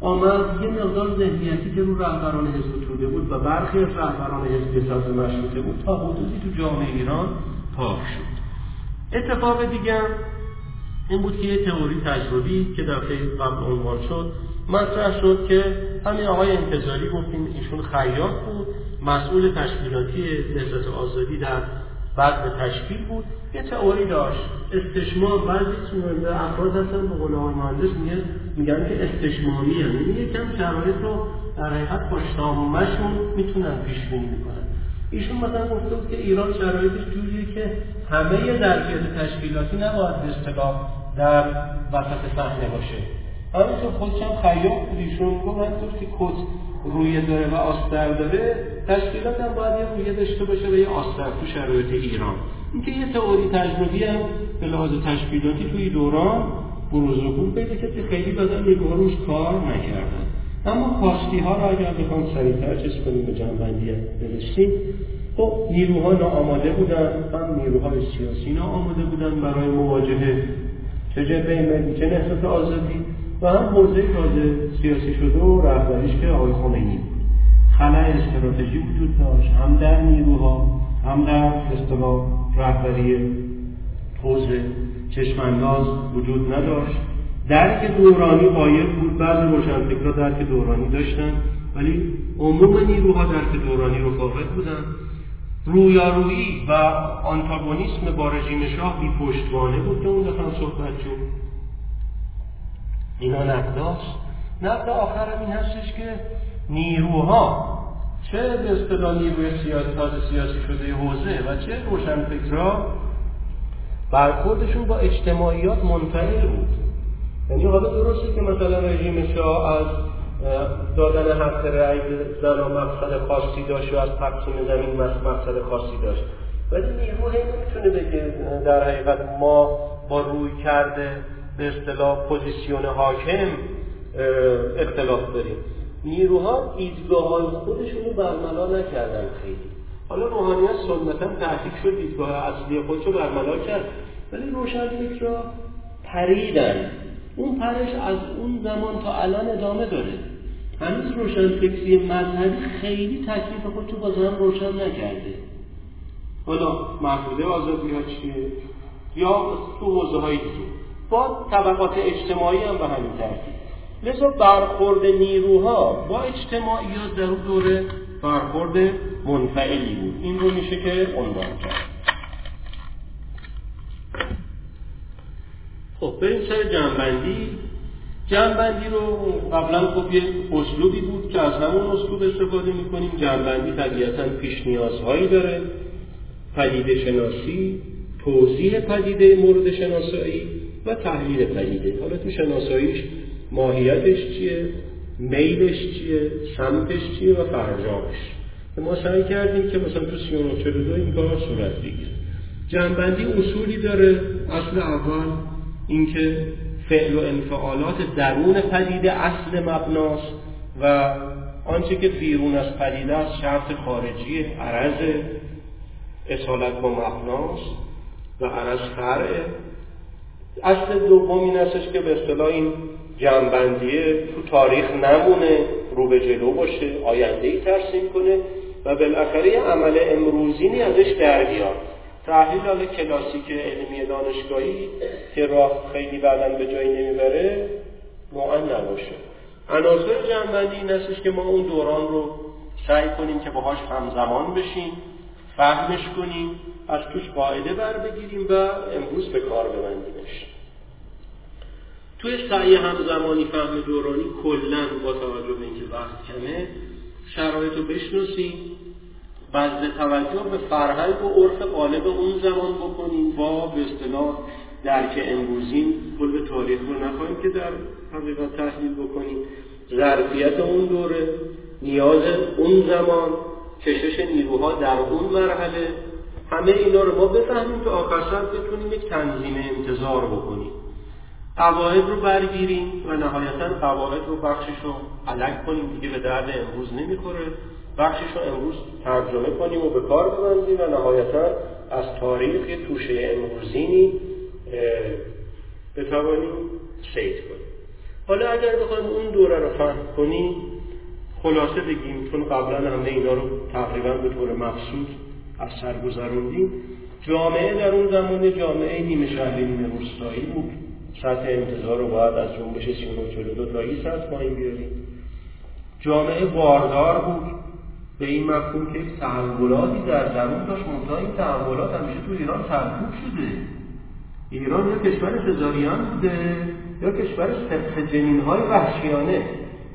آمد یه مقدار ذهنیتی که رو رهبران حزب توده بود و برخی از رهبران حزب ساز مشروطه بود تا حدودی تو جامعه ایران پاک شد. اتفاق دیگه این بود که یه تئوری تجربی که دفعه قبل عنوان شد مطرح شد که همین آقای انتظاری گفتیم ایشون خیاط بود مسئول تشکیلاتی نهضت آزادی در بعد به تشکیل بود. یه تئوری داشت استشمار بعضی افراد هستن به قول مهندس میگن که استشماری یعنی یکم شرایط رو در حقیقت پشتامشون می‌تونن پیش بینی می‌کنن ایشون مثلا گفته بود که ایران شرایطش جوریه که همه ظرفیت تشکیلاتی نباید اصطلاح در وسط صحنه باشه. همینطور خودش هم خیاط بود ایشون گفت که کت رویه داره و آستر داره تشکیلات هم باید یه رویه داشته باشه و یه آستر تو شرایط ایران. اینکه یه تئوری تجربی هم به لحاظ تشکیلاتی توی دوران بروز پیدا که خیلی بدن نیروها روش کار نکردن. اما کاستی ها را اگر بخوام سریعتر چیز کنیم به جنبندی برسیم خب نیروها ناآماده بودن هم نیروهای سیاسی ناآماده بودن برای مواجهه. چه جبهه ملی چه نهضت آزادی و هم حوزه تازه سیاسی شده و رهبریش که آقای خمینی خلای استراتژی وجود داشت هم در نیروها هم در اصطلاح رهبری حوزه. چشمانداز وجود نداشت. درک دورانی قایب بود. بعضی روشنفکرها درک دورانی داشتن ولی عموم نیروها درک دورانی رو فاقد بودن. رویارویی و آنتاگونیسم با رژیم شاه بی پشتوانه بود که اون دفعه صحبت شد. اینا نقداست. نقد آخرم این هستش که نیروها چه به اصطلاح نیروی سیاسی سیاسی شده حوزه و چه روشنفکرها برخوردشون با اجتماعیات منفعل بود. یعنی حالا درسته که مثلا رژیم شاه از دادن حق رأی زن و مقصد خاصی داشت و از تقسیم زمین مقصد خاصی داشت. ولی نیرو نمی‌تونه بگه در حقیقت ما با روی کرده به اصطلاح پوزیسیون حاکم اختلاف داریم. نیروها ایدگاه های خودشون رو برملا نکردن خیلی. حالا روحانیت سنتا تحقیق شد دیدگاه اصلی خودش رو برملا کرد. ولی روشن را پریدن. اون پرش از اون زمان تا الان ادامه داره. هنوز روشنفکری مذهبی خیلی تکلیف خودش رو باز هم روشن نکرده. حالا محدوده آزادی ها چیه؟ یا تو حوزه های دیگه؟ با طبقات اجتماعی هم به همین ترتیب. لذا برخورد نیروها با اجتماعیات در اون دوره برخورد منفعلی بود. این رو میشه که عنوان کرد. خب بریم سر جنبندی جنبندی رو قبلا خب یه اسلوبی بود که از همون اسلوب استفاده می‌کنیم. جنبندی طبیعتا پیش نیازهایی داره. پدیده شناسی توضیح پدیده مورد شناسایی و تحلیل پدیده. حالا تو شناساییش ماهیتش چیه میلش چیه سمتش چیه و فرجامش. ما سعی کردیم که مثلا تو 39 این کار صورت بگیره. جنبندی اصولی داره اصل اول اینکه فعل و انفعالات درون پدیده اصل مبناست و آنچه که بیرون از پدیده است شرط خارجی عرض اصالت با مبناست و عرض فرعه اصل دوم این استش که به اصطلاح این جنبندیه تو تاریخ نمونه رو به جلو باشه آینده ای ترسیم کنه. و بالاخره عمل امروزینی ازش در بیاد. تحلیل حال کلاسیک علمی دانشگاهی که راه خیلی بعدا به جایی نمی‌بره نوعا نباشه. عناصر جنبندی این استش که ما اون دوران رو سعی کنیم که باهاش همزمان بشیم فهمش کنیم از توش قاعده بر بگیریم و امروز به کار ببندیمش. توی سعی همزمانی فهم دورانی کلا با توجه به اینکه وقت کمه شرایط رو بشناسیم بذل توجه به فرهنگ و عرف غالب اون زمان بکنیم با به اصطلاح درک امروزین. کل تاریخ رو نخواهیم که در حقیقت تحلیل بکنیم. ظرفیت اون دوره نیاز اون زمان کشش نیروها در اون مرحله همه اینا رو ما بفهمیم که آخر سر بتونیم یک تنظیم انتظار بکنیم. قواعد رو برگیریم و نهایتا قواعد رو بخشش رو علک کنیم دیگه به درد امروز نمی‌خوره. بخشش رو امروز ترجمه کنیم و به کار ببندیم و نهایتا از تاریخ توشه امروزینی بتوانیم سید کنیم. حالا اگر بخوایم اون دوره رو فهم کنیم خلاصه بگیم چون قبلا همه اینا رو تقریبا به طور مقصود از سر گذروندیم جامعه در اون زمان جامعه نیمه شهری نیمه روستایی بود. سطح انتظار رو باید از جنبش 39 تا این سطح پایین بیاریم. جامعه باردار بود. به این مفهوم که تحولاتی در درون داشت. منتها این تحولات همیشه تو ایران سرکوب شده. ایران یا کشور سزاریان بوده یا کشور سفت جنین های وحشیانه.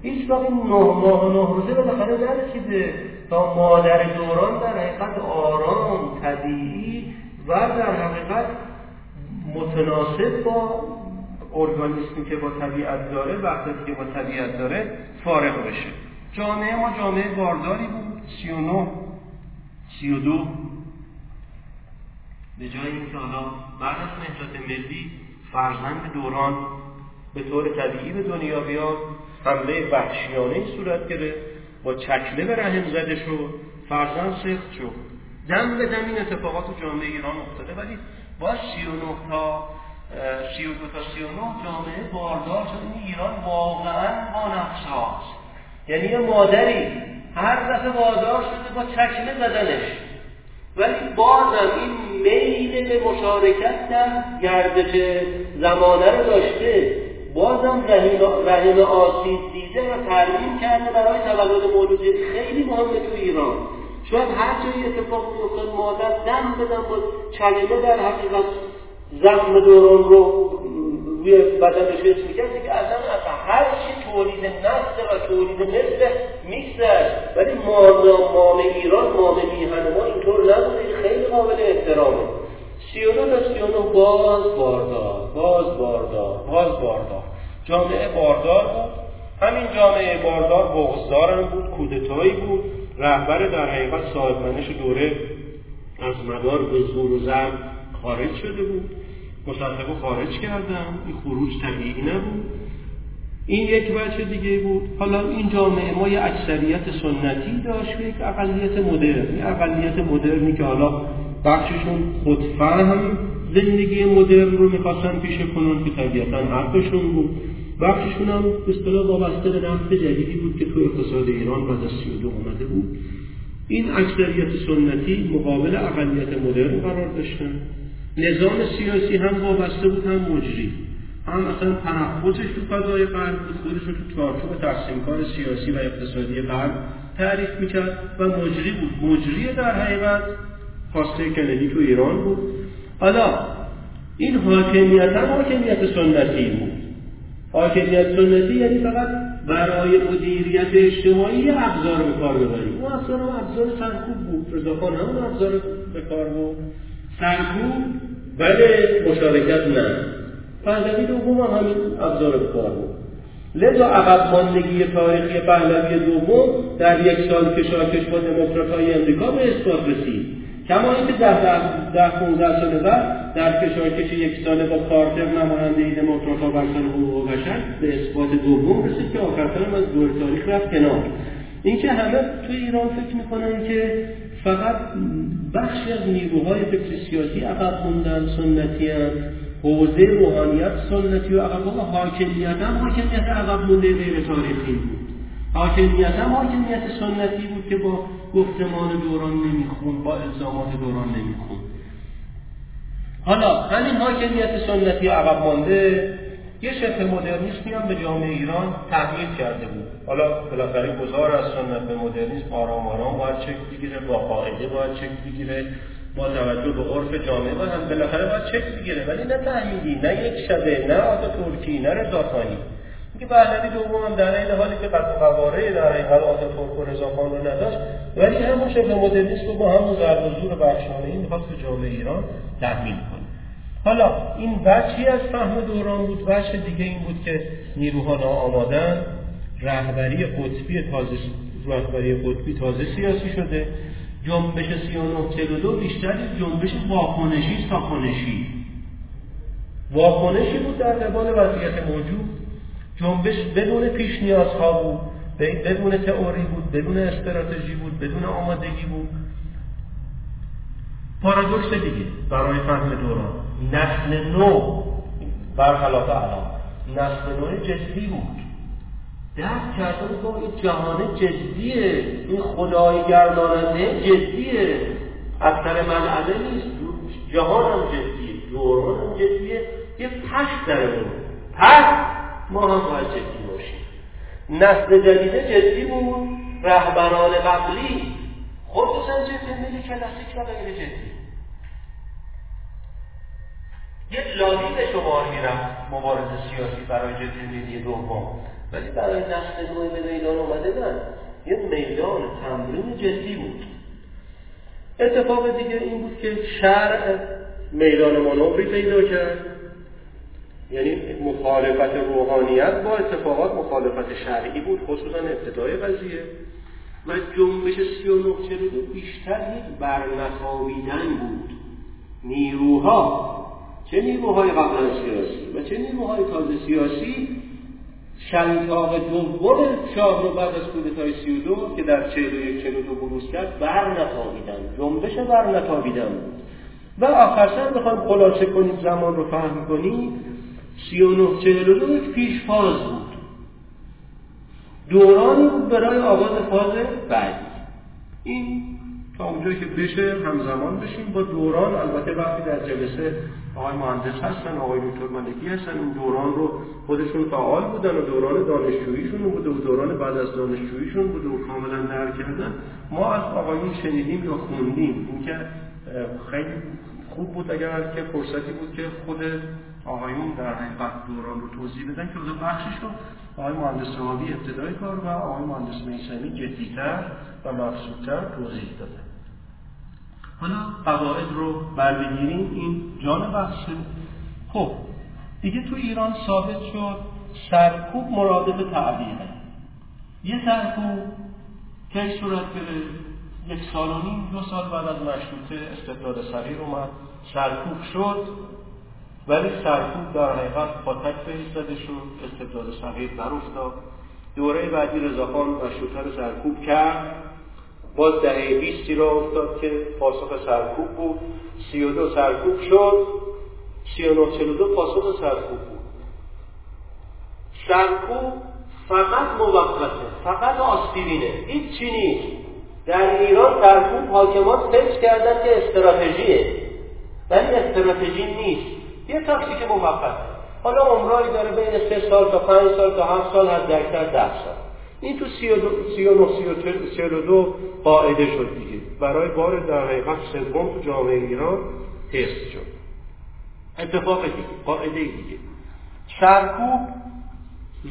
هیچ وقت این نه ماه و نه روزه بالاخره نرسیده تا مادر دوران در حقیقت آرام طبیعی و در حقیقت متناسب با ارگانیسمی که با طبیعت داره وقتی که با طبیعت داره فارغ بشه. جامعه ما جامعه بارداری بود 39 32 به جای اینکه حالا بعد از نهضت ملی فرزند دوران به طور طبیعی به دنیا بیاد حمله وحشیانه صورت گرفت با چکمه به رحم زده شد فرزند سخت شد. دم به دم این اتفاقات جامعه ایران افتاده. ولی با 39 تا 32 تا 39 جامعه باردار شد. این ایران واقعا با نفساست یعنی یه مادری هر دفعه وادار شده با چکمه زدنش. ولی بازم این میل به مشارکت در گردش زمانه رو داشته بازم رحم آسیب دیده و ترمیم کرده برای تولد مولودی خیلی مهمه تو ایران. شاید هر جایی اتفاق میافتاد مادر دم بدن با کلمه در حقیقت زخم دوران رو روی بدنش حس می‌کرد که اصلا هر چی تولید نسل و تولید مثل میکسر ولی مام ایران مام میهن ما اینطور نبوده. خیلی قابل احترامه. سی و تا سی باز باردار باز باردار باز باردار. جامعه باردار بود. همین جامعه باردار بغزدار هم بود کودتایی بود. رهبر در حقیقت صاحب منش دوره از مدار به زور و زن خارج شده بود. مصدقو خارج کردم. این خروج طبیعی نبود. این یک بچه دیگه بود. حالا این جامعه ما یه اکثریت سنتی داشت و یک اقلیت مدرن. اقلیت مدرنی که حالا بخششون خودفهم زندگی مدرن رو می‌خواستن پیش کنن که طبیعتا حقشون بود. بخششون هم به اصطلاح وابسته به نفت جدیدی بود که تو اقتصاد ایران بعد از 32 اومده بود. این اکثریت سنتی مقابل اقلیت مدرن قرار داشتن. نظام سیاسی هم وابسته بود هم مجری. هم مثلا تنفسش تو فضای غرب بود خودش رو تو چارچوب تقسیم کار سیاسی و اقتصادی غرب تعریف می‌کرد و مجری بود. مجری در حقیقت خواسته کندی تو ایران بود. حالا این حاکمیت هم حاکمیت سنتی بود. حاکمیت سنتی یعنی فقط برای مدیریت اجتماعی ابزار به کار ببریم. اون اصلا ابزار سرکوب بود. رضاخان هم ابزار به کار بود. سرکوب بله مشارکت نه. پهلوی دوم هم همین ابزار کار بود. لذا عقب ماندگی تاریخی پهلوی دوم در یک سال کشاکش با دموکرات های امریکا به اثبات رسید. کما اینکه ده ده ده 15 سال بعد در کشاکش یک ساله با کارتر نماینده دموکرات ها بر حقوق بشر به اثبات دوم رسید که آخرتر هم از دور تاریخ رفت کنار. اینکه همه توی ایران فکر می‌کنن که فقط بخشی از نیروهای فکر سیاسی عقب موندن سنتی هم حوزه روحانیت سنتی و عقب حاکمیت هم حاکمیت عقب مونده غیر تاریخی بود. حاکمیت هم حاکمیت سنتی بود که با گفتمان دوران نمیخون با الزامات دوران نمیخون. حالا همین حاکمیت سنتی عقب مانده یه شبه مدرنیسمی هم به جامعه ایران تحمیل کرده بود. حالا بالاخره گذار از سنت به مدرنیسم آرام آرام باید شکل بگیره با قاعده باید شکل بگیره با توجه به عرف جامعه و هم بالاخره باید شکل بگیره. ولی نه تحمیلی نه یک شبه نه آتا ترکی نه رضاخانی که پهلوی دوم هم در این حالی که قد قواره در این حال آتا ترک و رضاخان رو نداشت ولی همون شبه مدرنیسم رو با همون ضرب و زور بخشانه می‌خواست به جامعه ایران تحمیل کنه. حالا این بچی از فهم دوران بود؟ بچه دیگه این بود که نیروها ناآمادن. رهبری قطبی تازه رهبری قطبی تازه سیاسی شده. جنبش 39 بیشتر جنبش واکنشی تاکنشی واکنشی بود در قبال وضعیت موجود. جنبش بدون پیش نیازها بود. بدون تئوری بود بدون استراتژی بود بدون آمادگی بود. پارادوکس دیگه برای فهم دوران. نسل نو. برخلاف الان. نسل نو جدی بود. درک کرده با این جهان جدیه. این خدای گرداننده جدیه. اکثر منعده نیست. جهان هم جدیه. دوران هم جدیه. یه پس داره بود پس ما هم باید جدی باشیم. نسل جدیده جدی بود. رهبران قبلی. خصوصا جدی ملی کلاسیک و غیر جدی. یه لابی به شمار می‌رفت مبارزه سیاسی برای جدی ملی دوم. ولی برای نسل نوع به میدان اومده نه یه میدان تمرین جدی بود. اتفاق دیگه این بود که شرع میدان مانوری پیدا کرد. یعنی مخالفت روحانیت با اتفاقات مخالفت شرعی بود خصوصا ابتدای قضیه. و جنبش سی و بیشتر یک برنخابیدن بود. نیروها چه نیروهای قبلا سیاسی و چه نیروهای تازه سیاسی شلاق دوم شاه رو بعد از کودتای سی و دو که در چهل و یک چهل دو بروز کرد بر نتابیدن جنبش بر نتابیدن بود. و آخرسر بخوایم خلاصه کنیم زمان رو فهم کنیم. سی و نه چهل و دو یک پیش فاز بود. دورانی بود برای آغاز فاز بعدی. این تا اونجایی که بشه همزمان بشیم. با دوران البته وقتی در جلسه آقای مهندس هستن آقای دکتر ملکی هستن این دوران رو خودشون فعال بودن و دوران دانشجوییشون بوده و دوران بعد از دانشجوییشون بوده و کاملا درک کردن. ما از آقایون شنیدیم یا خوندیم. اینکه خیلی خوب بود اگر که فرصتی بود که خود آقایون در حقیقت دوران رو توضیح بدن که از بخشش رو آقای مهندس ابتدای کار و آقای مهندس میسمی جدیتر و مفصودتر توضیح دادن. حالا قواعد رو بردگیریم این جان بخشه. خب دیگه تو ایران ثابت شد سرکوب مرادف تعبیره. یه سرکوب که صورت گرفت یک سال و نیم دو سال بعد از مشروطه استبداد صغیر اومد سرکوب شد ولی سرکوب در حقیقت با تک زده شد استبداد صغیر بر افتاد. دوره بعدی رضاخان مشروطه سرکوب کرد. باز دهه بیستی را افتاد که پاسخ سرکوب بود. سی و دو سرکوب شد. سی و نو چلو دو پاسخ سرکوب بود. سرکوب فقط موقته فقط آسپرینه هیچ چی نیست. در ایران سرکوب حاکمان فکر کردن که استراتژیه. ولی استراتژی نیست. یه تاکتیک موقت حالا عمرایی داره بین سه سال تا پنج سال تا هفت سال از درکتر ده سال. این تو سی و, دو، سی و, سی و دو قاعده شد دیگه. برای بار در حقیقت سوم تو جامعه ایران حفظ شد. اتفاق دیگه قاعده دیگه. سرکوب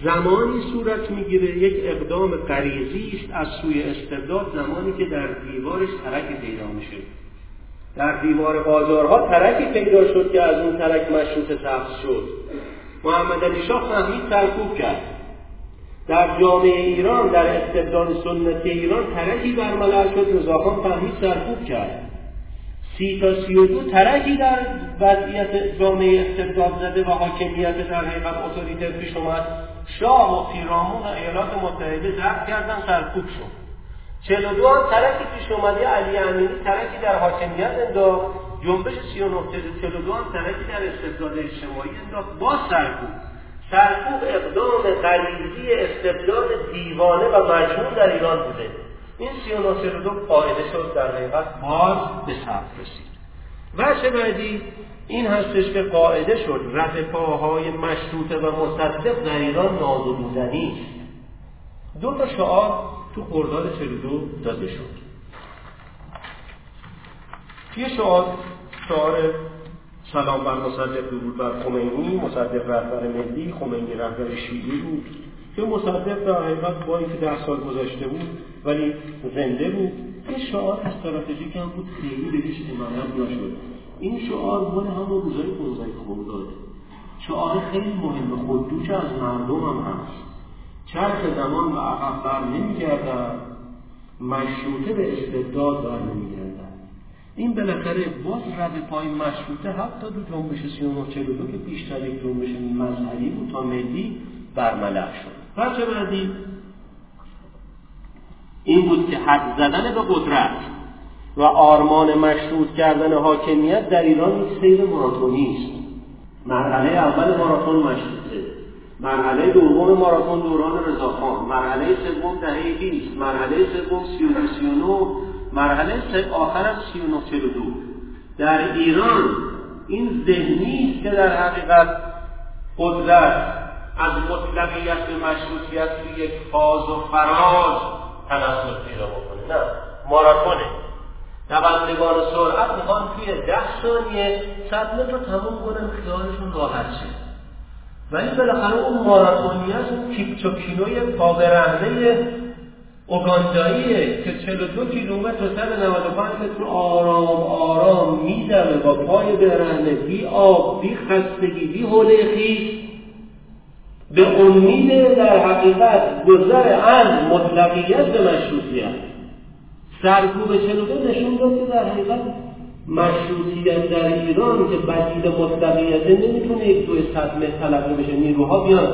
زمانی صورت می‌گیره. یک اقدام غریزی است از سوی استبداد زمانی که در دیوارش ترک پیدا میشه. در دیوار بازارها ترکی پیدا شد که از اون ترک مشروط سخت شد. محمد علی شاه فهمید سرکوب کرد. در جامعه ایران در استبداد سنتی ایران ترکی برملا شد. رضاخان فهمید سرکوب کرد. سی تا سی و دو ترکی در وضعیت جامعه استبداد زده و حاکمیت در حقیقت اتوریتر پیش اومد. شاه و پیرامون ایالات متحده ضبط کردن سرکوب شد. چهل و دو هم ترکی پیش اومده علی امینی ترکی در حاکمیت انداخت. جنبش سی و و هم ترکی در استبداد اجتماعی انداخت. با سرکوب. سرکوب اقدام غریزی استبداد دیوانه و مجنون در ایران بوده. این سی و نه چهل و دو قاعده شد در حقیقت. باز به ثبت رسید. وجه بعدی؟ این هستش که قاعده شد رد پاهای مشروطه و مصدق در ایران نازدودنی دو تا شعار تو خرداد 42 داده شد. یه شعار شعار سلام بر مصدق درود بر خمینی. مصدق رهبر ملی خمینی رهبر شیعی بود. که مصدق در حقیقت با اینکه ده سال گذشته بود ولی زنده بود. یه شعار استراتژیک هم بود خیلی بهش امانت نشد. این شعار مال همون روزای 15 خرداد. شعار خیلی مهم خوددوش از مردم هم هست. چرخ زمان و عقب بر نمیگردد. مشروطه به استبداد بر نمیگردد. این بالاخره باز رد پای مشروطه حتی دو جنبش 3942 که بیشتر یک جنبش مذهبی بود تا ملی برملع شد. بچه بعدی این بود که حد زدن به قدرت و آرمان مشروط کردن حاکمیت در ایران یک سیر ماراتونی است. مرحله اول ماراتون مشروطه مرحله دوم ماراتون دوران رضاخان مرحله سوم دهه 20 مرحله سوم 39 مرحله آخر از 39 در ایران این ذهنی است که در حقیقت قدرت از مطلقیت به مشروطیت به یک فاز و فراز تناسب پیدا بکنه. نه ماراتونه. دوندگان سرعت می‌خوان توی ده ثانیه صد متر رو تموم کنن خیالشون راحت شه. ولی بالاخره اون ماراتونیت اون کیپچوکینوی پا برهنه اوگانداییه که 42 کیلومتر و 195 متر آرام آرام میدوه با پای برهنه بی آب بی خستگی بی حوله خیش. به امید در حقیقت گذر از مطلقیت به مشروطیت. سرکوب 42 نشون داد که در حقیقت مشروطیت در ایران که بدیل مطلقیت نمی‌تونه یک دو صدمه تلقی بشه نیروها بیان.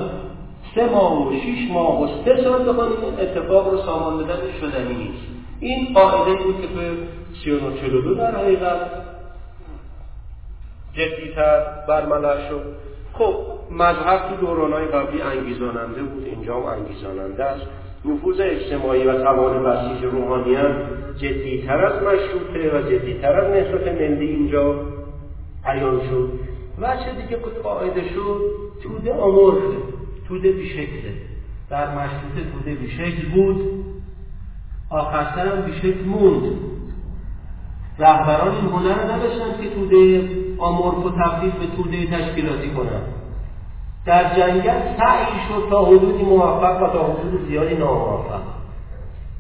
سه ماه و شیش ماه و سه سال بخوان این اتفاق رو سامان بدن شدنی نیست. این قاعده بود که به 3942 در حقیقت جدیتر برملا شد. خب مذهب تو دورانهای قبلی انگیزاننده بود. اینجا هم انگیزاننده است. نفوذ اجتماعی و توان بسیج روحانیت جدیتر از مشروطه و جدیتر از نهضت ملی اینجا عیان شد. و چه دیگه قاعده شد توده آمرفه توده بیشکله در مشروطه توده بیشکل بود. آخرتر هم بیشکل موند. رهبران این هنر نداشتن که توده آمرف و تبدیل به توده تشکیلاتی کنند در جنگل سعی شد تا حدودی موفق و تا حدود زیادی ناموفق.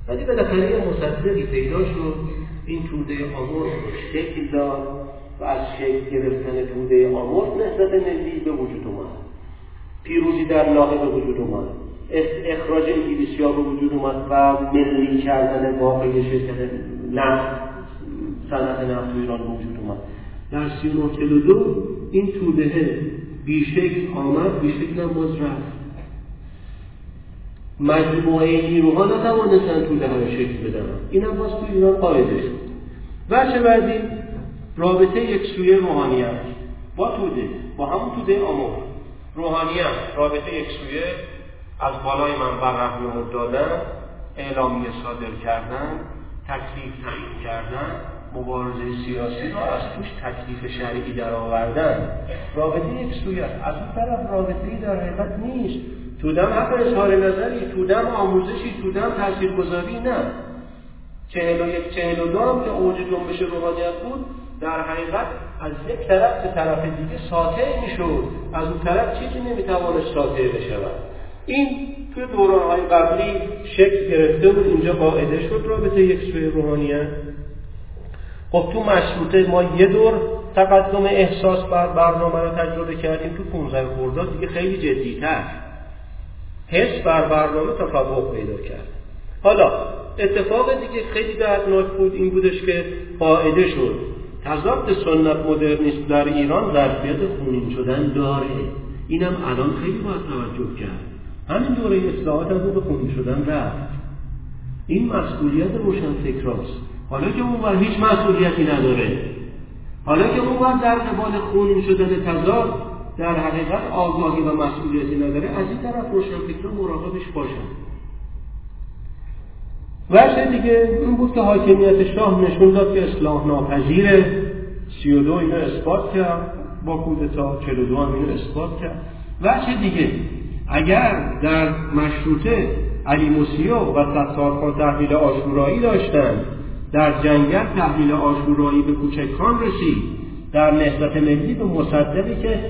ولی بالاخره یه مصدقی پیدا شد. این توده آمرف رو شکل داد و از شکل گرفتن توده آمرف نسبت ملی به وجود اومد. پیروزی در لاغه به وجود اومد. اخراج انگلیسی ها به وجود اومد و ملی کردن واقعی شرکت نفت صنعت نفت تو ایران وجود اومد. در سی دو این توده بیشکل آمد بیشکل هم باز رفت. مجموعه نیروها نتوانستن توده ها شکل بدن. این هم باز تو ایران قاعده شد. بچه بعدی؟ رابطه یک سویه روحانیت با توده با همون توده آمور روحانیت رابطه یک سویه از بالای منبر رحمه دادن اعلامیه صادر کردن تکلیف تعیین کردن مبارزه سیاسی رو از توش تکلیف شرعی در آوردن. رابطه یک سوی است. از اون طرف رابطه ای در حقیقت نیست. تودم حق اظهار نظری تودم آموزشی تودم تاثیرگذاری نه. چهل و یک چهل و دو هم که اوج جنبش روحانیت بود در حقیقت از یک طرف به طرف دیگه ساطع می‌شد از اون طرف چیزی نمی‌توانست ساطع بشود. این توی دورانهای قبلی شکل گرفته بود. اینجا قاعده شد رابطه یک سوی روحانیت خب تو مشروطه ما یه دور تقدم احساس بر برنامه رو تجربه کردیم تو 15 خرداد. دیگه خیلی جدیتر. حس بر برنامه تفوق پیدا کرد. حالا اتفاق دیگه خیلی دردناک بود. این بودش که قاعده شد. تضاد سنت مدرنیست در ایران ظرفیت خونین شدن داره. اینم الان خیلی باید توجه کرد. همین دوره اصلاحات از به خونین شدن رفت. این مسئولیت روشن فکراست حالا که اون هیچ مسئولیتی نداره. حالا که اون در قبال خونین شدن تضاد در حقیقت آگاهی و مسئولیتی نداره از این طرف روشنفکران مراقبش باشن. وجه دیگه این بود که حاکمیت شاه نشون داد که اصلاح ناپذیره. 32 اینو اثبات کرد. با کودتا 42 هم اینو اثبات کرد. وجه دیگه اگر در مشروطه علی موسیو و ستارخان تحویل آشورایی داشتن در جنگل تحلیل آشورایی به کوچکان رسید در نهضت ملی به مصدقی که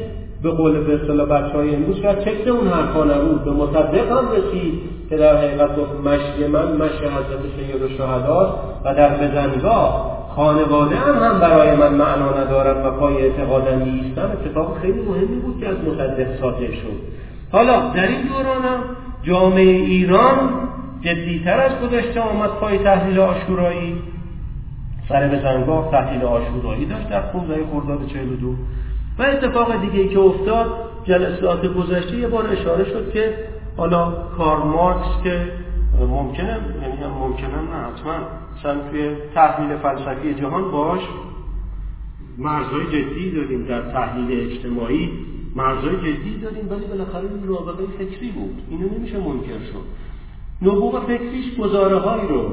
به قول به اصطلاح بچه های امروز شاید چکت اون حرفا نبود به مصدق هم رسید. که در حقیقت گفت مشی من مشی حضرت سید و شهداست و در بزنگاه خانواده هم هم برای من معنا ندارد و پای اعتقادم نیستم اتفاق خیلی مهمی بود که از مصدق ساطع شد. حالا در این دوران جامعه ایران جدیتر از گذشته آمد پای تحلیل آشورایی. سر به زنگاه تحلیل آشورایی داشت در 15 خرداد 42 و اتفاق دیگه که افتاد جلسات گذشته یه بار اشاره شد که حالا کار مارکس که ممکنه یعنی هم ممکنه نه حتما. مثلا توی تحلیل فلسفی جهان باش مرزهای جدی داریم در تحلیل اجتماعی مرزهای جدی داریم ولی بالاخره این رابطه فکری بود. اینو نمیشه منکر شد. نبوغ فکریش گزاره هایی رو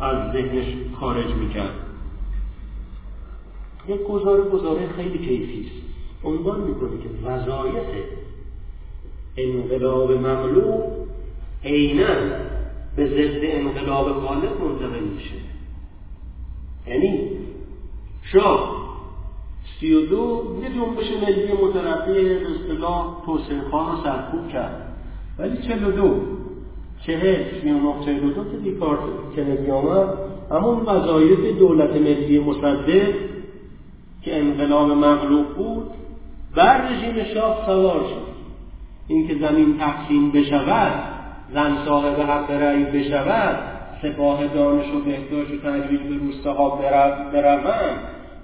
از ذهنش خارج می‌کرد. یک گزاره گزاره خیلی کیفی است. عنوان می‌کنه که وظایف انقلاب مغلوب عینا به ضد انقلاب خالق منتقل میشه. یعنی شاه سی و دو یه جنبش ملی مترقی به اصطلاح توسعه رو سرکوب کرد. ولی چل و دو چهل سی و چهل و دو که دیکارت کندی آمد همون وظایف دولت ملی مصدق که انقلاب مغلوب بود بر رژیم شاه سوار شد. اینکه زمین تقسیم بشود زن صاحب حق رأی بشود سپاه دانش و بهداشت و تجویز به روستاها بروند.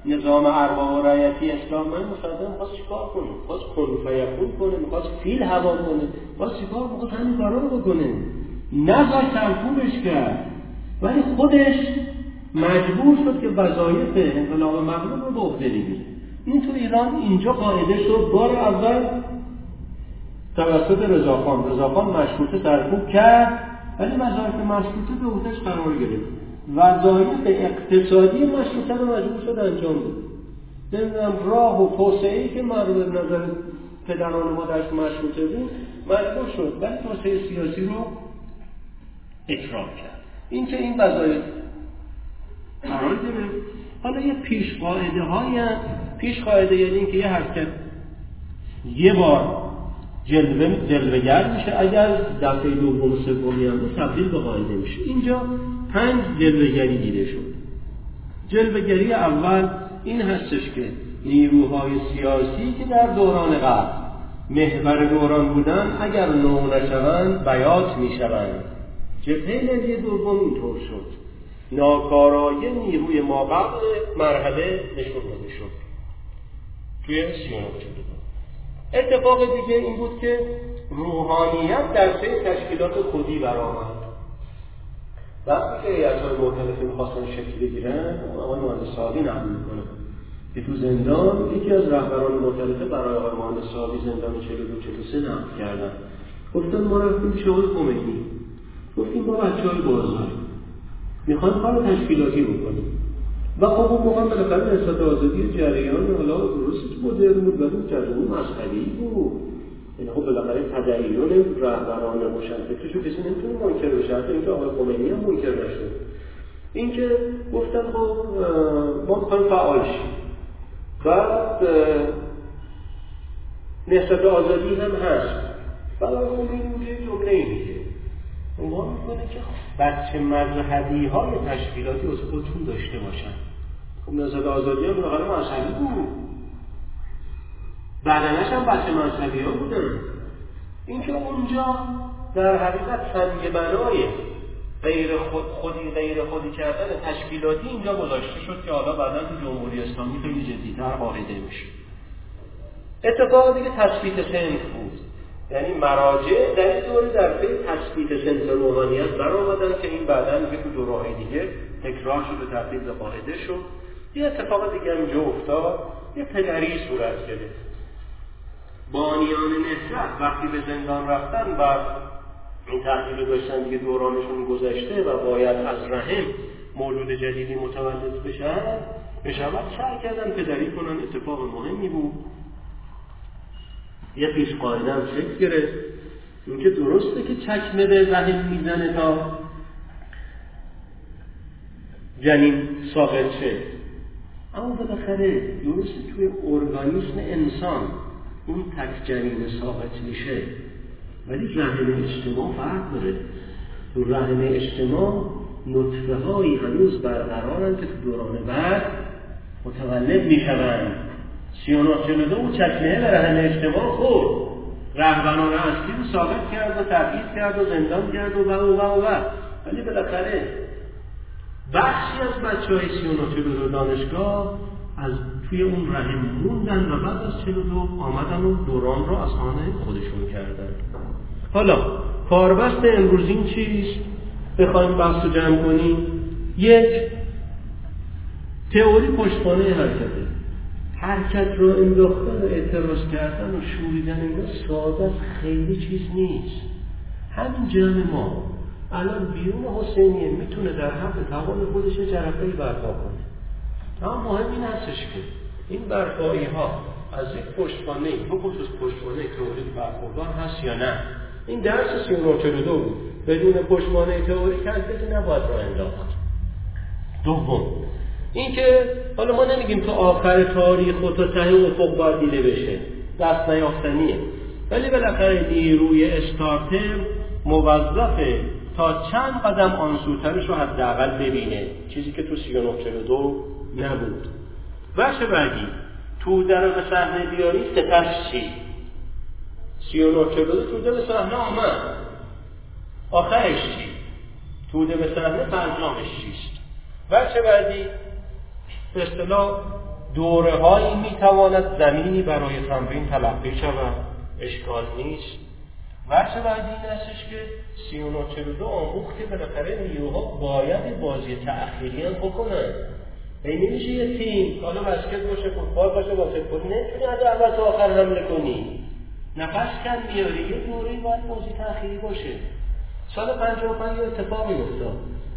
نظام ارباب و رعیتی اسلام من مصدق می‌خواست چیکار کنه؟ می‌خواست کن فیکون کنه می‌خواست فیل هوا کنه. می‌خواست چیکار می‌خواست همین کارا رو بکنه. نذاش سرکوبش کرد. ولی خودش مجبور شد که وظایف انقلاب مغلوب رو به عهده بگیره این تو ایران اینجا قاعده شد. بار اول توسط رضاخان. رضاخان مشروطه سرکوب کرد ولی وظایف مشروطه به عهدهش قرار گرفت. وظایف اقتصادی مشروطه رو مجبور شد انجام بده. نمی‌دونم راه و توسعه که مربوط به نظر پدران مادرش مشروطه بود مجبور شد. ولی توسعه سیاسی رو اکرام کرد. این که این وظایف قرار گرفت. حالا یه پیش قاعده های پیش قاعده یعنی اینکه یه حرکت یه بار جلوه جلوگر میشه. اگر دفعه دوم سومی هم تبدیل به قاعده میشه اینجا پنج جلوگری دیده شد. جلوگری اول این هستش که نیروهای سیاسی که در دوران قبل محور دوران بودن اگر نو نشوند بیات می‌شوند. جبهه ملی دوم اینطور شد. ناکارایی نیروی ما قبل مرحله نشون داده شد. توی سیانو اتفاق دیگه این بود که روحانیت در سه تشکیلات خودی برآمد. وقتی که های مختلفی می‌خواستن شکل بگیرن آقای مهندس سادی نقل می‌کنه. که تو زندان یکی از رهبران مختلفه برای آقای مهندس سادی زندان 42 43 نقل کردن. گفتن ما رفتیم آقای خمینی گفتیم ما بچه های بازار. می‌خوان کار تشکیلاتی بکنیم و خب اون موقع بالاخره نسبت آزادی جریان حالا درست مدرن بود ولی جریان مسخری بود. یعنی خب بالاخره تدین رهبران روشنفکرش کسی نمی‌تونه منکر بشه حتی اینکه آقای خمینی هم منکر نشد اینکه گفتن خب ما می‌خوایم فعال شیم. بعد نسبت آزادی هم هست. بعد آقای خمینی یه جمله میگه. عنوان می‌کنه که بچه مذهبی های تشکیلاتی از خودتون داشته باشن. خب نسبت آزادی هم بالاخره مذهبی بود. بدنش هم بچه مذهبی ها بودن اینکه اونجا در حقیقت سنگ بنای غیر خود خودی غیر خودی کردن تشکیلاتی اینجا گذاشته شد که حالا بعدا تو جمهوری اسلامی خیلی جدیتر قاعده میشه. اتفاق دیگه تثبیت سنف بود. یعنی مراجع در این دوره در پی تثبیت سنف روحانیت برآمدن که این بعدا یه تو دورهای دیگه تکرار شد و تبدیل به قاعده شد. یه اتفاق دیگه اینجا افتاد. یه پدری صورت گرفت. بانیان نصرت وقتی به زندان رفتن و این تحقیل داشتن دیگه دورانشون گذشته و باید از رحم مولود جدیدی متولد بشن بشود سعی کردن پدری کنن. اتفاق مهمی بود. یه پیش قاعده هم شکل گرفت. اینکه درسته که چکمه به رحم می‌زنه تا جنین ساقط شه. اما بالاخره درسته توی ارگانیسم انسان اون تک جنین ساقط میشه. ولی رحم اجتماع فرق داره. تو رحم اجتماع نطفه هایی هنوز برقرارن که تو دوران بعد متولد می‌شوند. سی و دو و چکمه به رحم اجتماع خورد. رهبران اصلی رو ثابت کرد و تبعید کرد و زندان کرد و و و و. ولی بالاخره بخشی از بچه های و دانشگاه از توی اون رحم موندن و بعد از 42 آمدن و دوران رو از آن خودشون کردن. حالا کاربست امروز این چیست؟ بخوایم بحث رو جمع کنیم. یک تئوری پشتوانه حرکته. حرکت رو انداختن و اعتراض کردن و شوریدن اینا ساده خیلی چیز نیست. همین جمع ما. الان بیرون حسینیه می‌تونه در حق توان خودش جرقه برپا کنه. اما مهم این هستش که این برپایی ها از یک پشتوانه به خصوص پشتوانه تئوری برخوردار هست یا نه؟ این درس دو بود. بدون پشتوانه تئوری کسی نباید را انداخت دوم اینکه حالا ما نمیگیم تو آخر تاریخ و تا ته افق باید دیده بشه. دست نیافتنیه. ولی بالاخره نیروی استارتر موظفه تا چند قدم آنسوترش رو حداقل ببینه. چیزی که تو 3942 نبود. بخش بعدی. تو در به صحنه بیاری سپس چی؟ 3942 توده به صحنه آمد. آخرش چی؟ توده به صحنه فرجامش چیست؟ بخش بعدی. به اصطلاح دوره هایی می‌تواند زمینی برای تمرین تلقی شود. اشکال نیست. بخش بعدی این هستش که 3942 آموخت که بالاخره نیروها باید بازی تأخیری هم بکنن. این نمیشه یه تیم حالا بسکت باشه فوتبال باشه باسکتبال نمی‌تونی از اول تا آخر حمله کنی. نفس کن میاری یه دوره باید بازی تأخیری باشه. سال 55 یه اتفاقی افتاد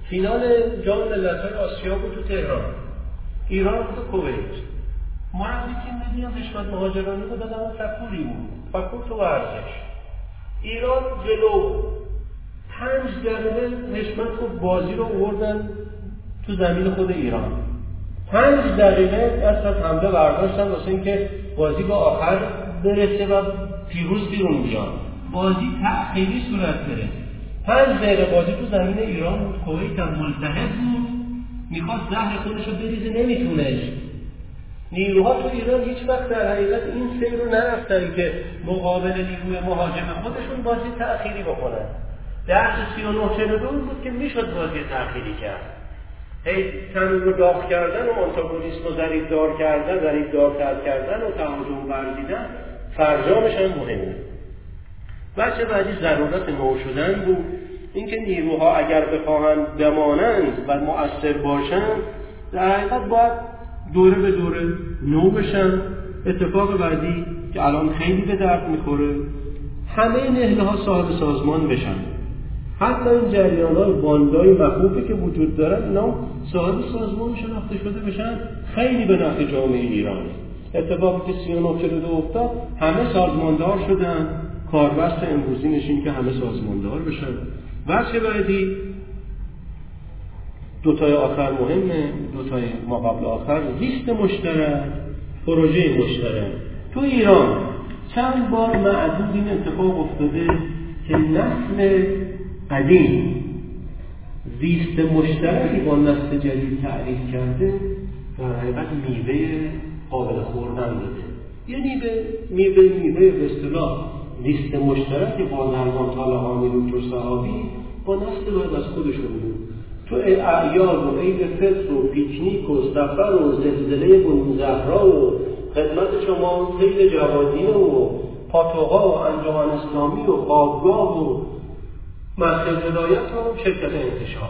فینال جام ملت‌های آسیا بود تو تهران. ایران بود کویت. مربی تیم ملی هم مهاجرانی بود آدم فکوری بود. فکور تو ورزش. ایران جلو. پنج دقیقه حشمت خود بازی رو آوردن تو زمین خود ایران. پنج دقیقه از حمله برداشتن واسه اینکه بازی به آخر برسه و پیروز بیرون بیاد بازی تأخیری صورت بره پنج دقیقه بازی تو زمین ایران بود. کویت هم ملتحب بود. می‌خواست زهر خودش رو بریزه نمیتونش نیروها تو ایران هیچ وقت در حقیقت این سیر رو نرفتن که مقابل نیروی مهاجم خودشون بازی تأخیری بکنن. درس 39 بود که می‌شد بازی تأخیری کرد. هی تنور رو داغ کردن و آنتاگونیسم رو ضریب دار کردن ضریب دار کردن و تهاجم ورزیدن فرجامش هم مهمه. بچه بعدی ضرورت نو شدن بود اینکه نیروها اگر بخواهند بمانند و مؤثر باشند در حقیقت باید دوره به دوره نو بشن اتفاق بعدی که الان خیلی به درد می‌خوره. همه نهله ها صاحب سازمان بشن. حتی این جریان های باندای مخوفی که وجود دارن اینا صاحب سازمان شناخته شده بشن خیلی به نفع جامعه ایران. اتفاقی که 39 افتاد همه سازماندار شدن. کاربست امروزی نشین که همه سازماندار بشن. بخش بعدی؟ دوتای آخر مهمه دوتای ما قبل آخر. زیست مشترک پروژه مشترک. تو ایران چند بار معدود این اتفاق افتاده که نسل قدیم زیست مشترکی با نسل جدید تعریف کرده در حقیقت میوه قابل خوردن داده. یعنی به میوه میوه به اصطلاح لیست مشترکی با درمان طالقانی دکتر صحابی با نسل باید از خودشون بود تو اعیاد و عید فطر و پیکنیک و سفر و زلزله بنو زهرا و خدمت شما سیل جوادینه و پاتوقا و انجمن اسلامی و خوابگاه و مسجد هدایت و شرکت انتشار.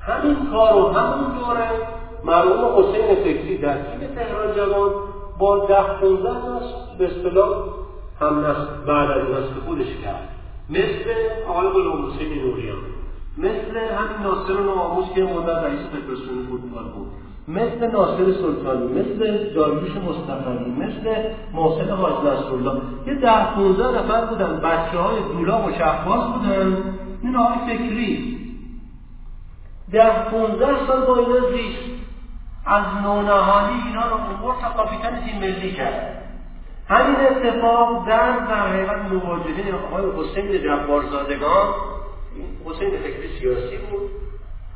همین کار و همون دوره مرحوم حسین فکری در تیم تهران جوان با ده پونزده نسل به اصطلاح هم نسل بعد از نسل خودش کرد. مثل آقای غلام حسین نوریان. مثل همین ناصر ناموس که مدت رئیس فدراسیون فوتبال بود. مثل ناصر سلطانی مثل داریوش مصطفی مثل محسن حاج نصرالله. یه ده 15 نفر بودن بچه های دولا و شهباز بودن. این آقای فکری. ده 15 سال با اینا زیست. از نونهانی اینا رو امور تا کاپیتان تیم ملی کرد. همین اتفاق در در حقیقت مواجهه آقای حسین جبارزادگان حسین فکری سیاسی بود.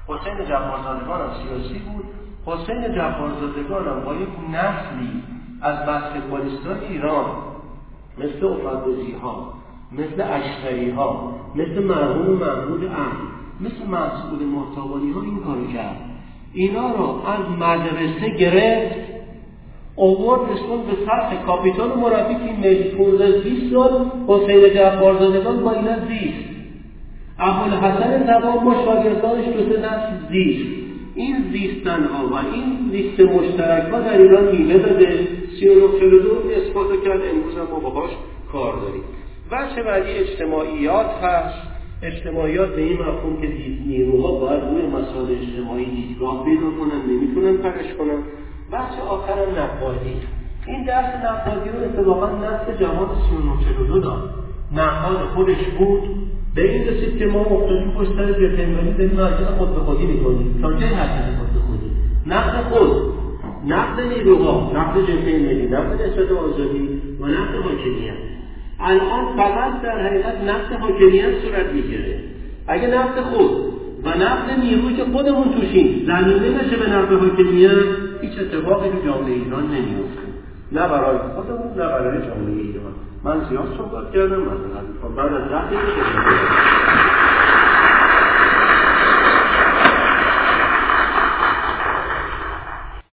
حسین جبارزادگان هم سیاسی بود. حسین جبارزادگان هم با یک نسلی از بسکتبالیستان ایران مثل افندوزی ها مثل اشتری ها مثل مرحوم محمود ام مثل مسئول محتوانی ها این کارو کرد. اینا رو از مدرسه گرفت اوورد رسون به سطح کاپیتان و مربی که ملی 15 20 سال حسین جعفرزادگان با اینا زیست. ابوالحسن تمام با شاگردانش دو سه نسل زیست. این زیستن ها و این لیست مشترک ها در ایران میوه داده. 3942 اثبات کرد. امروز هم ما باهاش کار داریم. بچه بعدی اجتماعیات هست. اجتماعیات به این مفهوم که نیروها باید روی مسائل اجتماعی دیدگاه پیدا کنن نمی‌تونن پرش کنن. بخش آخرم نقادی. این درس نقادی رو اتفاقا نسل جهاد 3942 داد. نقاد خودش بود. به این رسید که ما مختلفی پشت سر جبهه‌نگاری داریم حرکت خود به خودی می‌کنیم. تا جای حرکت خود به خودی نقد خود نقد نیروها نقد جبهه ملی نقد نسبت آزادی و نقد حاکمیت. الان فقط در حقیقت نفت حاکمیت صورت می‌گیره. اگه نفت خود و نفت نیروی که خودمون توشیم زمینه بشه به نفت حاکمیت هیچ اتفاقی تو جامعه ایران نمیفته نه برای خودمون نه برای جامعه ایران. من زیاد صحبت کردم مثلا بعد از ده